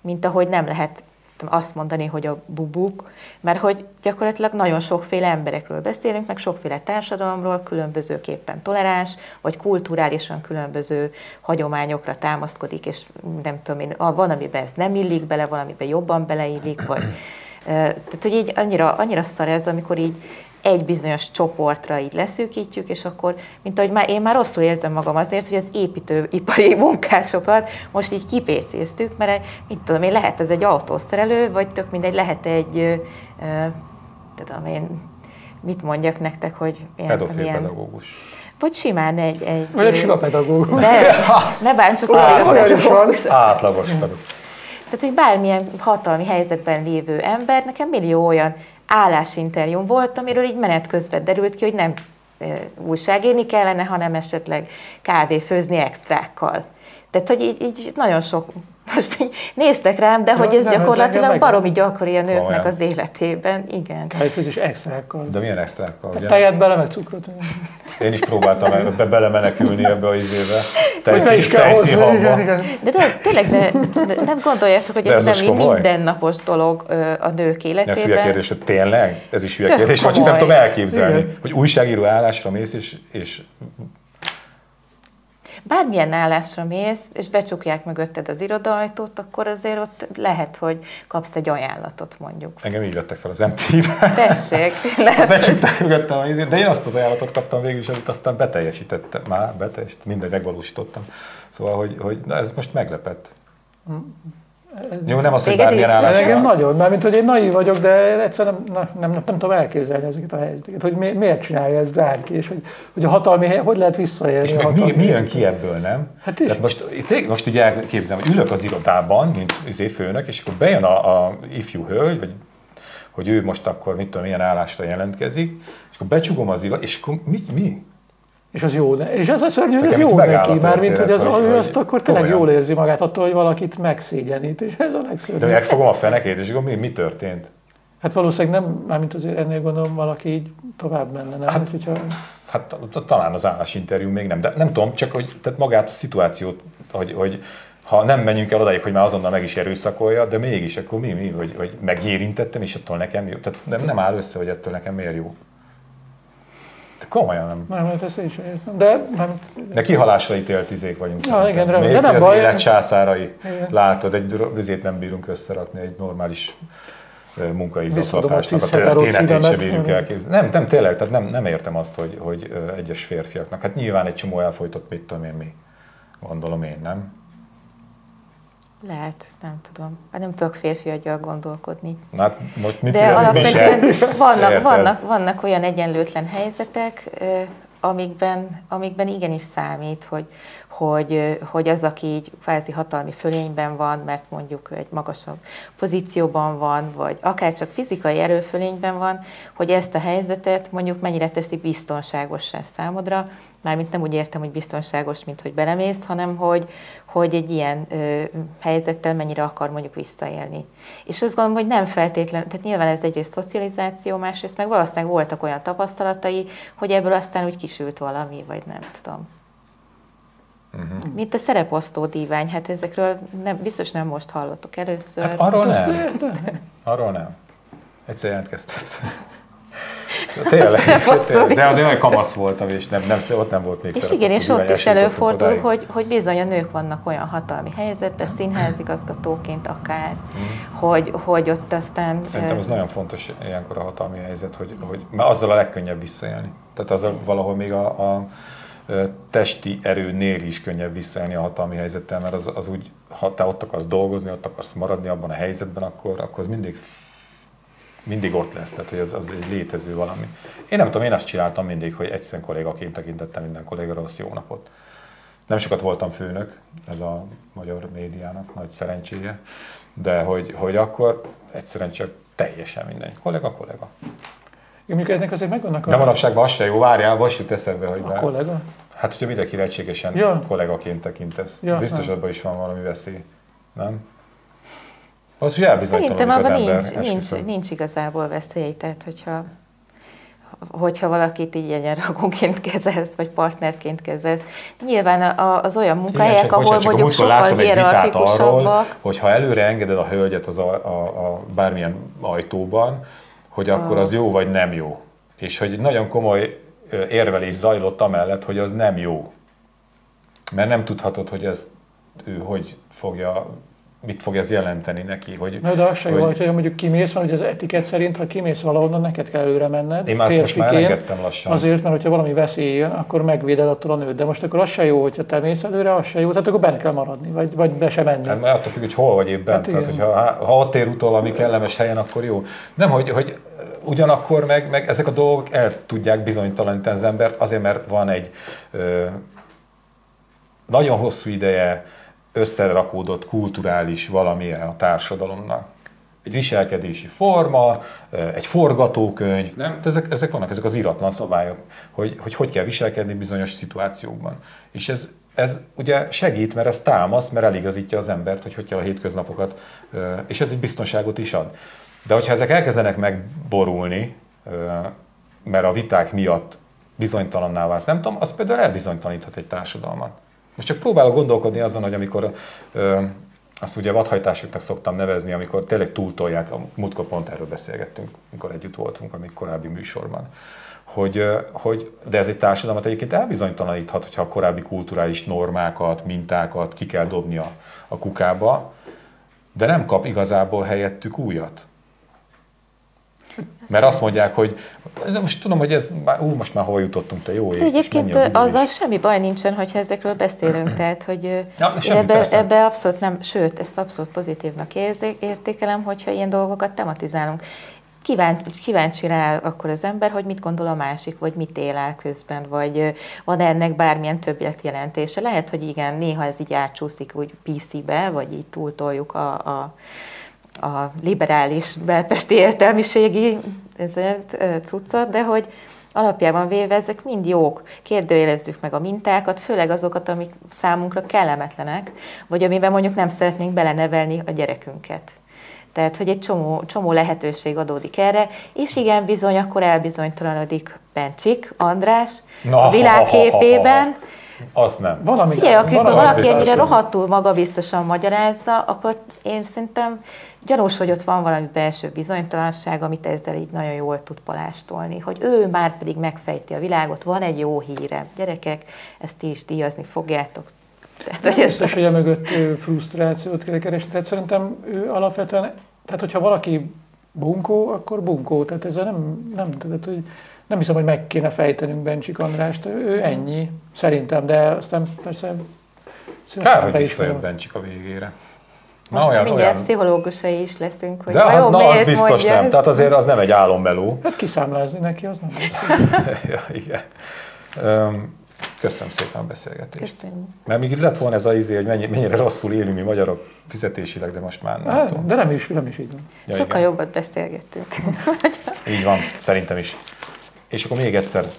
mint ahogy nem lehet azt mondani, hogy a bubuk, mert hogy gyakorlatilag nagyon sokféle emberekről beszélünk, meg sokféle társadalomról, különbözőképpen toleráns, vagy kulturálisan különböző hagyományokra támaszkodik, és nem tudom én, van, amiben ez nem illik bele, van, amiben jobban beleillik, vagy tehát, hogy így annyira, annyira szar ez, amikor így egy bizonyos csoportra így leszűkítjük, és akkor, mint ahogy már, én már rosszul érzem magam azért, hogy az építőipari munkásokat most így kipécéztük, mert mit tudom én, lehet ez egy autószerelő, vagy tök mindegy, lehet egy, tudom én, mit mondjak nektek, hogy ilyen, Pedofil milyen, pedagógus. Vagy simán egy... egy vagy egy sima pedagógus. Ne, ne bántsuk olyan is Átlagos pedagógus. Tehát, hogy bármilyen hatalmi helyzetben lévő ember, nekem millió olyan állásinterjún volt, amiről így menet közben derült ki, hogy nem újságírni kellene, hanem esetleg kávé főzni extrákkal. Tehát, hogy így, így nagyon sok, most így néztek rám, de ja, hogy ez gyakorlatilag baromi gyakori a nőknek Olyan. az életében, igen. Kávéfőzés extrákkal. De milyen extrákkal? Hát tejet bele, meg cukrot. Én is próbáltam ebbe belemenekülni ebbe az izébe. Te De, de tényleg ne, de nem gondoljátok, hogy ez, ez nem mindennapos dolog a nők életében. Ez hülye kérdés, hogy tényleg? Ez is hülye kérdés, vagy csak nem tudom elképzelni, Igen. hogy újságíró állásra mész, és, és bármilyen állásra mész, és becsukják mögötted az irodajtót, akkor azért ott lehet, hogy kapsz egy ajánlatot mondjuk. Engem így vettek fel az MTV-be. Tessék. Lehet. Becsukták mögöttem, de én azt az ajánlatot kaptam végül is, amit aztán beteljesítettem. Már beteljesítettem, mindegy, megvalósítottam. Szóval, hogy, hogy na ez most meglepett. Jó, nem az, hogy bármilyen állás. Engem nagyon, mert mint hogy én naív vagyok, de egyszerűen nem, nem, nem, nem tudom elképzelni ezeket a helyzeteket, hogy mi, miért csinálja ezt bárki, és hogy, hogy a hatalmi hely, hogy lehet visszaélni. És meg mi, mi jön ki ebből, nem? Hát is. Tehát most, most így elképzelem, hogy ülök az irodában, mint izé főnök, és akkor bejön a, a ifjú hölgy, vagy hogy ő most akkor mit tudom, milyen állásra jelentkezik, és akkor becsugom az irodát, és akkor mi, mi? És az jó, és ez a szörnyű, hogy ez jó neki, már mint hogy az, hogy, ő azt akkor tényleg jól érzi magát attól, hogy valakit megszégyenít, és ez a legszörnyűbb. De megfogom a fenekét, és akkor mi, mi történt? Hát valószínűleg nem, mármint azért ennél gondolom valaki így tovább menne, nem? Hát, hogyha... hát talán az állásinterjú még nem, de nem tudom, csak hogy tehát magát a szituációt, hogy, hogy ha nem menjünk el odaig, hogy már azonnal meg is erőszakolja, de mégis akkor mi, mi hogy, hogy megérintettem, és attól nekem jó. Tehát nem, nem áll össze, hogy ettől nekem miért jó. De komolyan nem. Nem, hát ezt is értem. De, nem. de kihalásra ítélt izék vagyunk. Ja, igen, Még de nem az baj. élet császárai. Igen. Látod, egy vizét nem bírunk összerakni, egy normális munkaigazgatásnak a történetét sem bírjuk elképzelni. Nem, nem, tényleg, tehát nem, nem értem azt, hogy, hogy egyes férfiaknak, hát nyilván egy csomó elfolytott, mit tudom én mi, gondolom én, nem? Lehet, nem tudom. Hát nem tudok férfi aggyal gondolkodni. Hát most mit De alapvetően vannak, vannak, vannak olyan egyenlőtlen helyzetek, amikben, amikben igenis számít, hogy, hogy, hogy az, aki így kvázi hatalmi fölényben van, mert mondjuk egy magasabb pozícióban van, vagy akár csak fizikai erőfölényben van, hogy ezt a helyzetet mondjuk mennyire teszi biztonságossá számodra, mármint nem úgy értem, hogy biztonságos, mint hogy belemész, hanem hogy, hogy egy ilyen ö, helyzettel mennyire akar mondjuk visszaélni. És azt gondolom, hogy nem feltétlenül, tehát nyilván ez egyrészt szocializáció, másrészt meg valószínűleg voltak olyan tapasztalatai, hogy ebből aztán úgy kisült valami, vagy nem tudom. Uh-huh. Mint a szereposztó dívány, hát ezekről nem, biztos nem most hallottok először. Hát arról nem. arról nem. Egyszer jelentkeztem. Tényleg, de azért nagyon kamasz voltam, és nem, nem, ott nem volt még És igen, és ott is előfordul, hogy, hogy bizony a nők vannak olyan hatalmi helyzetben, színházigazgatóként akár, mm. hogy, hogy ott aztán... Szerintem ez nagyon fontos ilyenkor a hatalmi helyzet, hogy, hogy mert azzal a legkönnyebb visszaélni. Tehát azzal valahol még a, a testi erőnél is könnyebb visszaélni a hatalmi helyzettel, mert az, az úgy, ha te ott akarsz dolgozni, ott akarsz maradni abban a helyzetben, akkor, akkor az mindig mindig ott lesz, tehát hogy az, az egy létező valami. Én nem tudom, én azt csináltam mindig, hogy egyszerűen kollégaként tekintettem minden kollégára azt jó napot. Nem sokat voltam főnök, ez a magyar médiának nagy szerencséje, de hogy, hogy akkor egyszerűen csak teljesen minden. Kollega, kollega. Én mondjuk ennek azért megvannak a... De manapságban az se jó, várjál, most jut eszembe, hogy... A bár... kollega? Hát, hogyha mindenki lehetségesen ja. kollégaként tekintesz. Ja, biztos abban is van valami veszély, nem? Az Szerintem abban nincs, nincs, nincs igazából veszély, tehát hogyha hogyha valakit így egyenragúként kezelsz, vagy partnerként kezelsz. Nyilván az olyan munkahelyek, ahol bocsánat, mondjuk sokkal hierarchikusabbak. hogy ha előre engeded a hölgyet az a, a, a bármilyen ajtóban, hogy akkor az jó vagy nem jó. És hogy nagyon komoly érvelés zajlott amellett, hogy az nem jó. Mert nem tudhatod, hogy ez ő hogy fogja mit fog ez jelenteni neki. Hogy, Na, de az se hogy... jó, hogyha mondjuk kimész, mert az etiket szerint, ha kimész valahonnan, neked kell előre menned. Én már most már engedtem lassan. Azért, mert hogyha valami veszély jön, akkor megvéded attól a nőt. De most akkor az se jó, hogyha te mész előre, az se jó, tehát akkor bent kell maradni, vagy, vagy be se menni. Hát, mert attól függ, hogy hol vagy éppen. Hát tehát, hogyha, ha ott ér utol valami kellemes helyen, akkor jó. Nem, hogy, hogy ugyanakkor meg, meg ezek a dolgok el tudják bizonytalanítani az embert, azért, mert van egy ö, nagyon hosszú ideje összerakódott kulturális valamilyen a társadalomnak. Egy viselkedési forma, egy forgatókönyv, nem? Ezek, ezek vannak, ezek az iratlan szabályok, hogy, hogy hogy kell viselkedni bizonyos szituációkban. És ez, ez ugye segít, mert ez támasz, mert eligazítja az embert, hogy hogy kell a hétköznapokat, és ez egy biztonságot is ad. De hogyha ezek elkezdenek megborulni, mert a viták miatt bizonytalanná válsz, nem tudom, az például elbizonytalaníthat egy társadalmat. Most csak próbálok gondolkodni azon, hogy amikor ö, azt ugye vadhajtásoknak szoktam nevezni, amikor tényleg túltolják, a múltkor pont erről beszélgettünk, amikor együtt voltunk, amik korábbi műsorban. Hogy, hogy, de ez egy társadalmat egyébként elbizonytalaníthat, hogyha a korábbi kulturális normákat, mintákat ki kell dobni a, a kukába, de nem kap igazából helyettük újat. Mert azt mondják, hogy de most tudom, hogy ez, ú, most már hova jutottunk, te jó ég. De egyébként az azzal semmi baj nincsen, hogyha ezekről beszélünk, tehát hogy ja, ebbe, ebbe abszolút nem, sőt, ezt abszolút pozitívnak érzék, értékelem, hogyha ilyen dolgokat tematizálunk. Kíváncsi, kíváncsi rá akkor az ember, hogy mit gondol a másik, vagy mit él el közben, vagy van ennek bármilyen többletjelentése. Lehet, hogy igen, néha ez így átcsúszik úgy PC-be, vagy így túltoljuk a, a a liberális belpesti értelmiségi ezért, cuccot, de hogy alapjában véve ezek mind jók. Kérdőjelezzük meg a mintákat, főleg azokat, amik számunkra kellemetlenek, vagy amiben mondjuk nem szeretnénk belenevelni a gyerekünket. Tehát, hogy egy csomó, csomó lehetőség adódik erre, és igen, bizony, akkor elbizonytalanodik Bencsik, András, no, a világképében, azt nem. Valami, Figyelj, akik valami valaki ennyire rohadtul magabiztosan magyarázza, akkor én szerintem gyanús, hogy ott van valami belső bizonytalanság, amit ezzel így nagyon jól tud palástolni, hogy ő már pedig megfejti a világot, van egy jó híre. Gyerekek, ezt ti is díjazni fogjátok. Tehát, hogy biztos, hogy mögött frusztrációt kell keresni. Tehát szerintem ő alapvetően, tehát hogyha valaki bunkó, akkor bunkó. Tehát ez nem, nem, tehát, hogy nem hiszem, hogy meg kéne fejtenünk Bencsik Andrást, ő ennyi, szerintem, de aztán persze Kár, hogy visszajött Bencsik a végére. Most na, olyan, mindjárt olyan... pszichológusai is leszünk, hogy De az, na, az biztos mondja. nem, tehát azért az nem egy álommeló. Hát kiszámlázni neki, az nem ja, igen. Um, köszönöm szépen a beszélgetést. Köszönjük. Mert még itt lett volna ez az izé, hogy mennyi, mennyire rosszul élünk mi magyarok fizetésileg, de most már nem hát, tudom. De nem is, nem is így van. Ja, Sokkal igen. jobbat beszélgettünk. így van, szerintem is. És akkor még egyszer,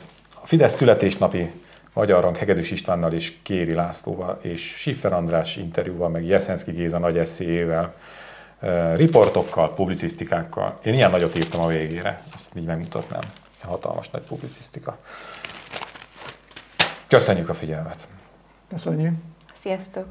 a Fidesz születésnapi Magyar Rang Hegedűs Istvánnal és Kéri Lászlóval és Siffer András interjúval, meg Jeszenszki Géza nagy eszéjével, riportokkal, publicisztikákkal. Én ilyen nagyot írtam a végére, azt így megmutatnám. Hatalmas nagy publicisztika. Köszönjük a figyelmet! Köszönjük! Sziasztok!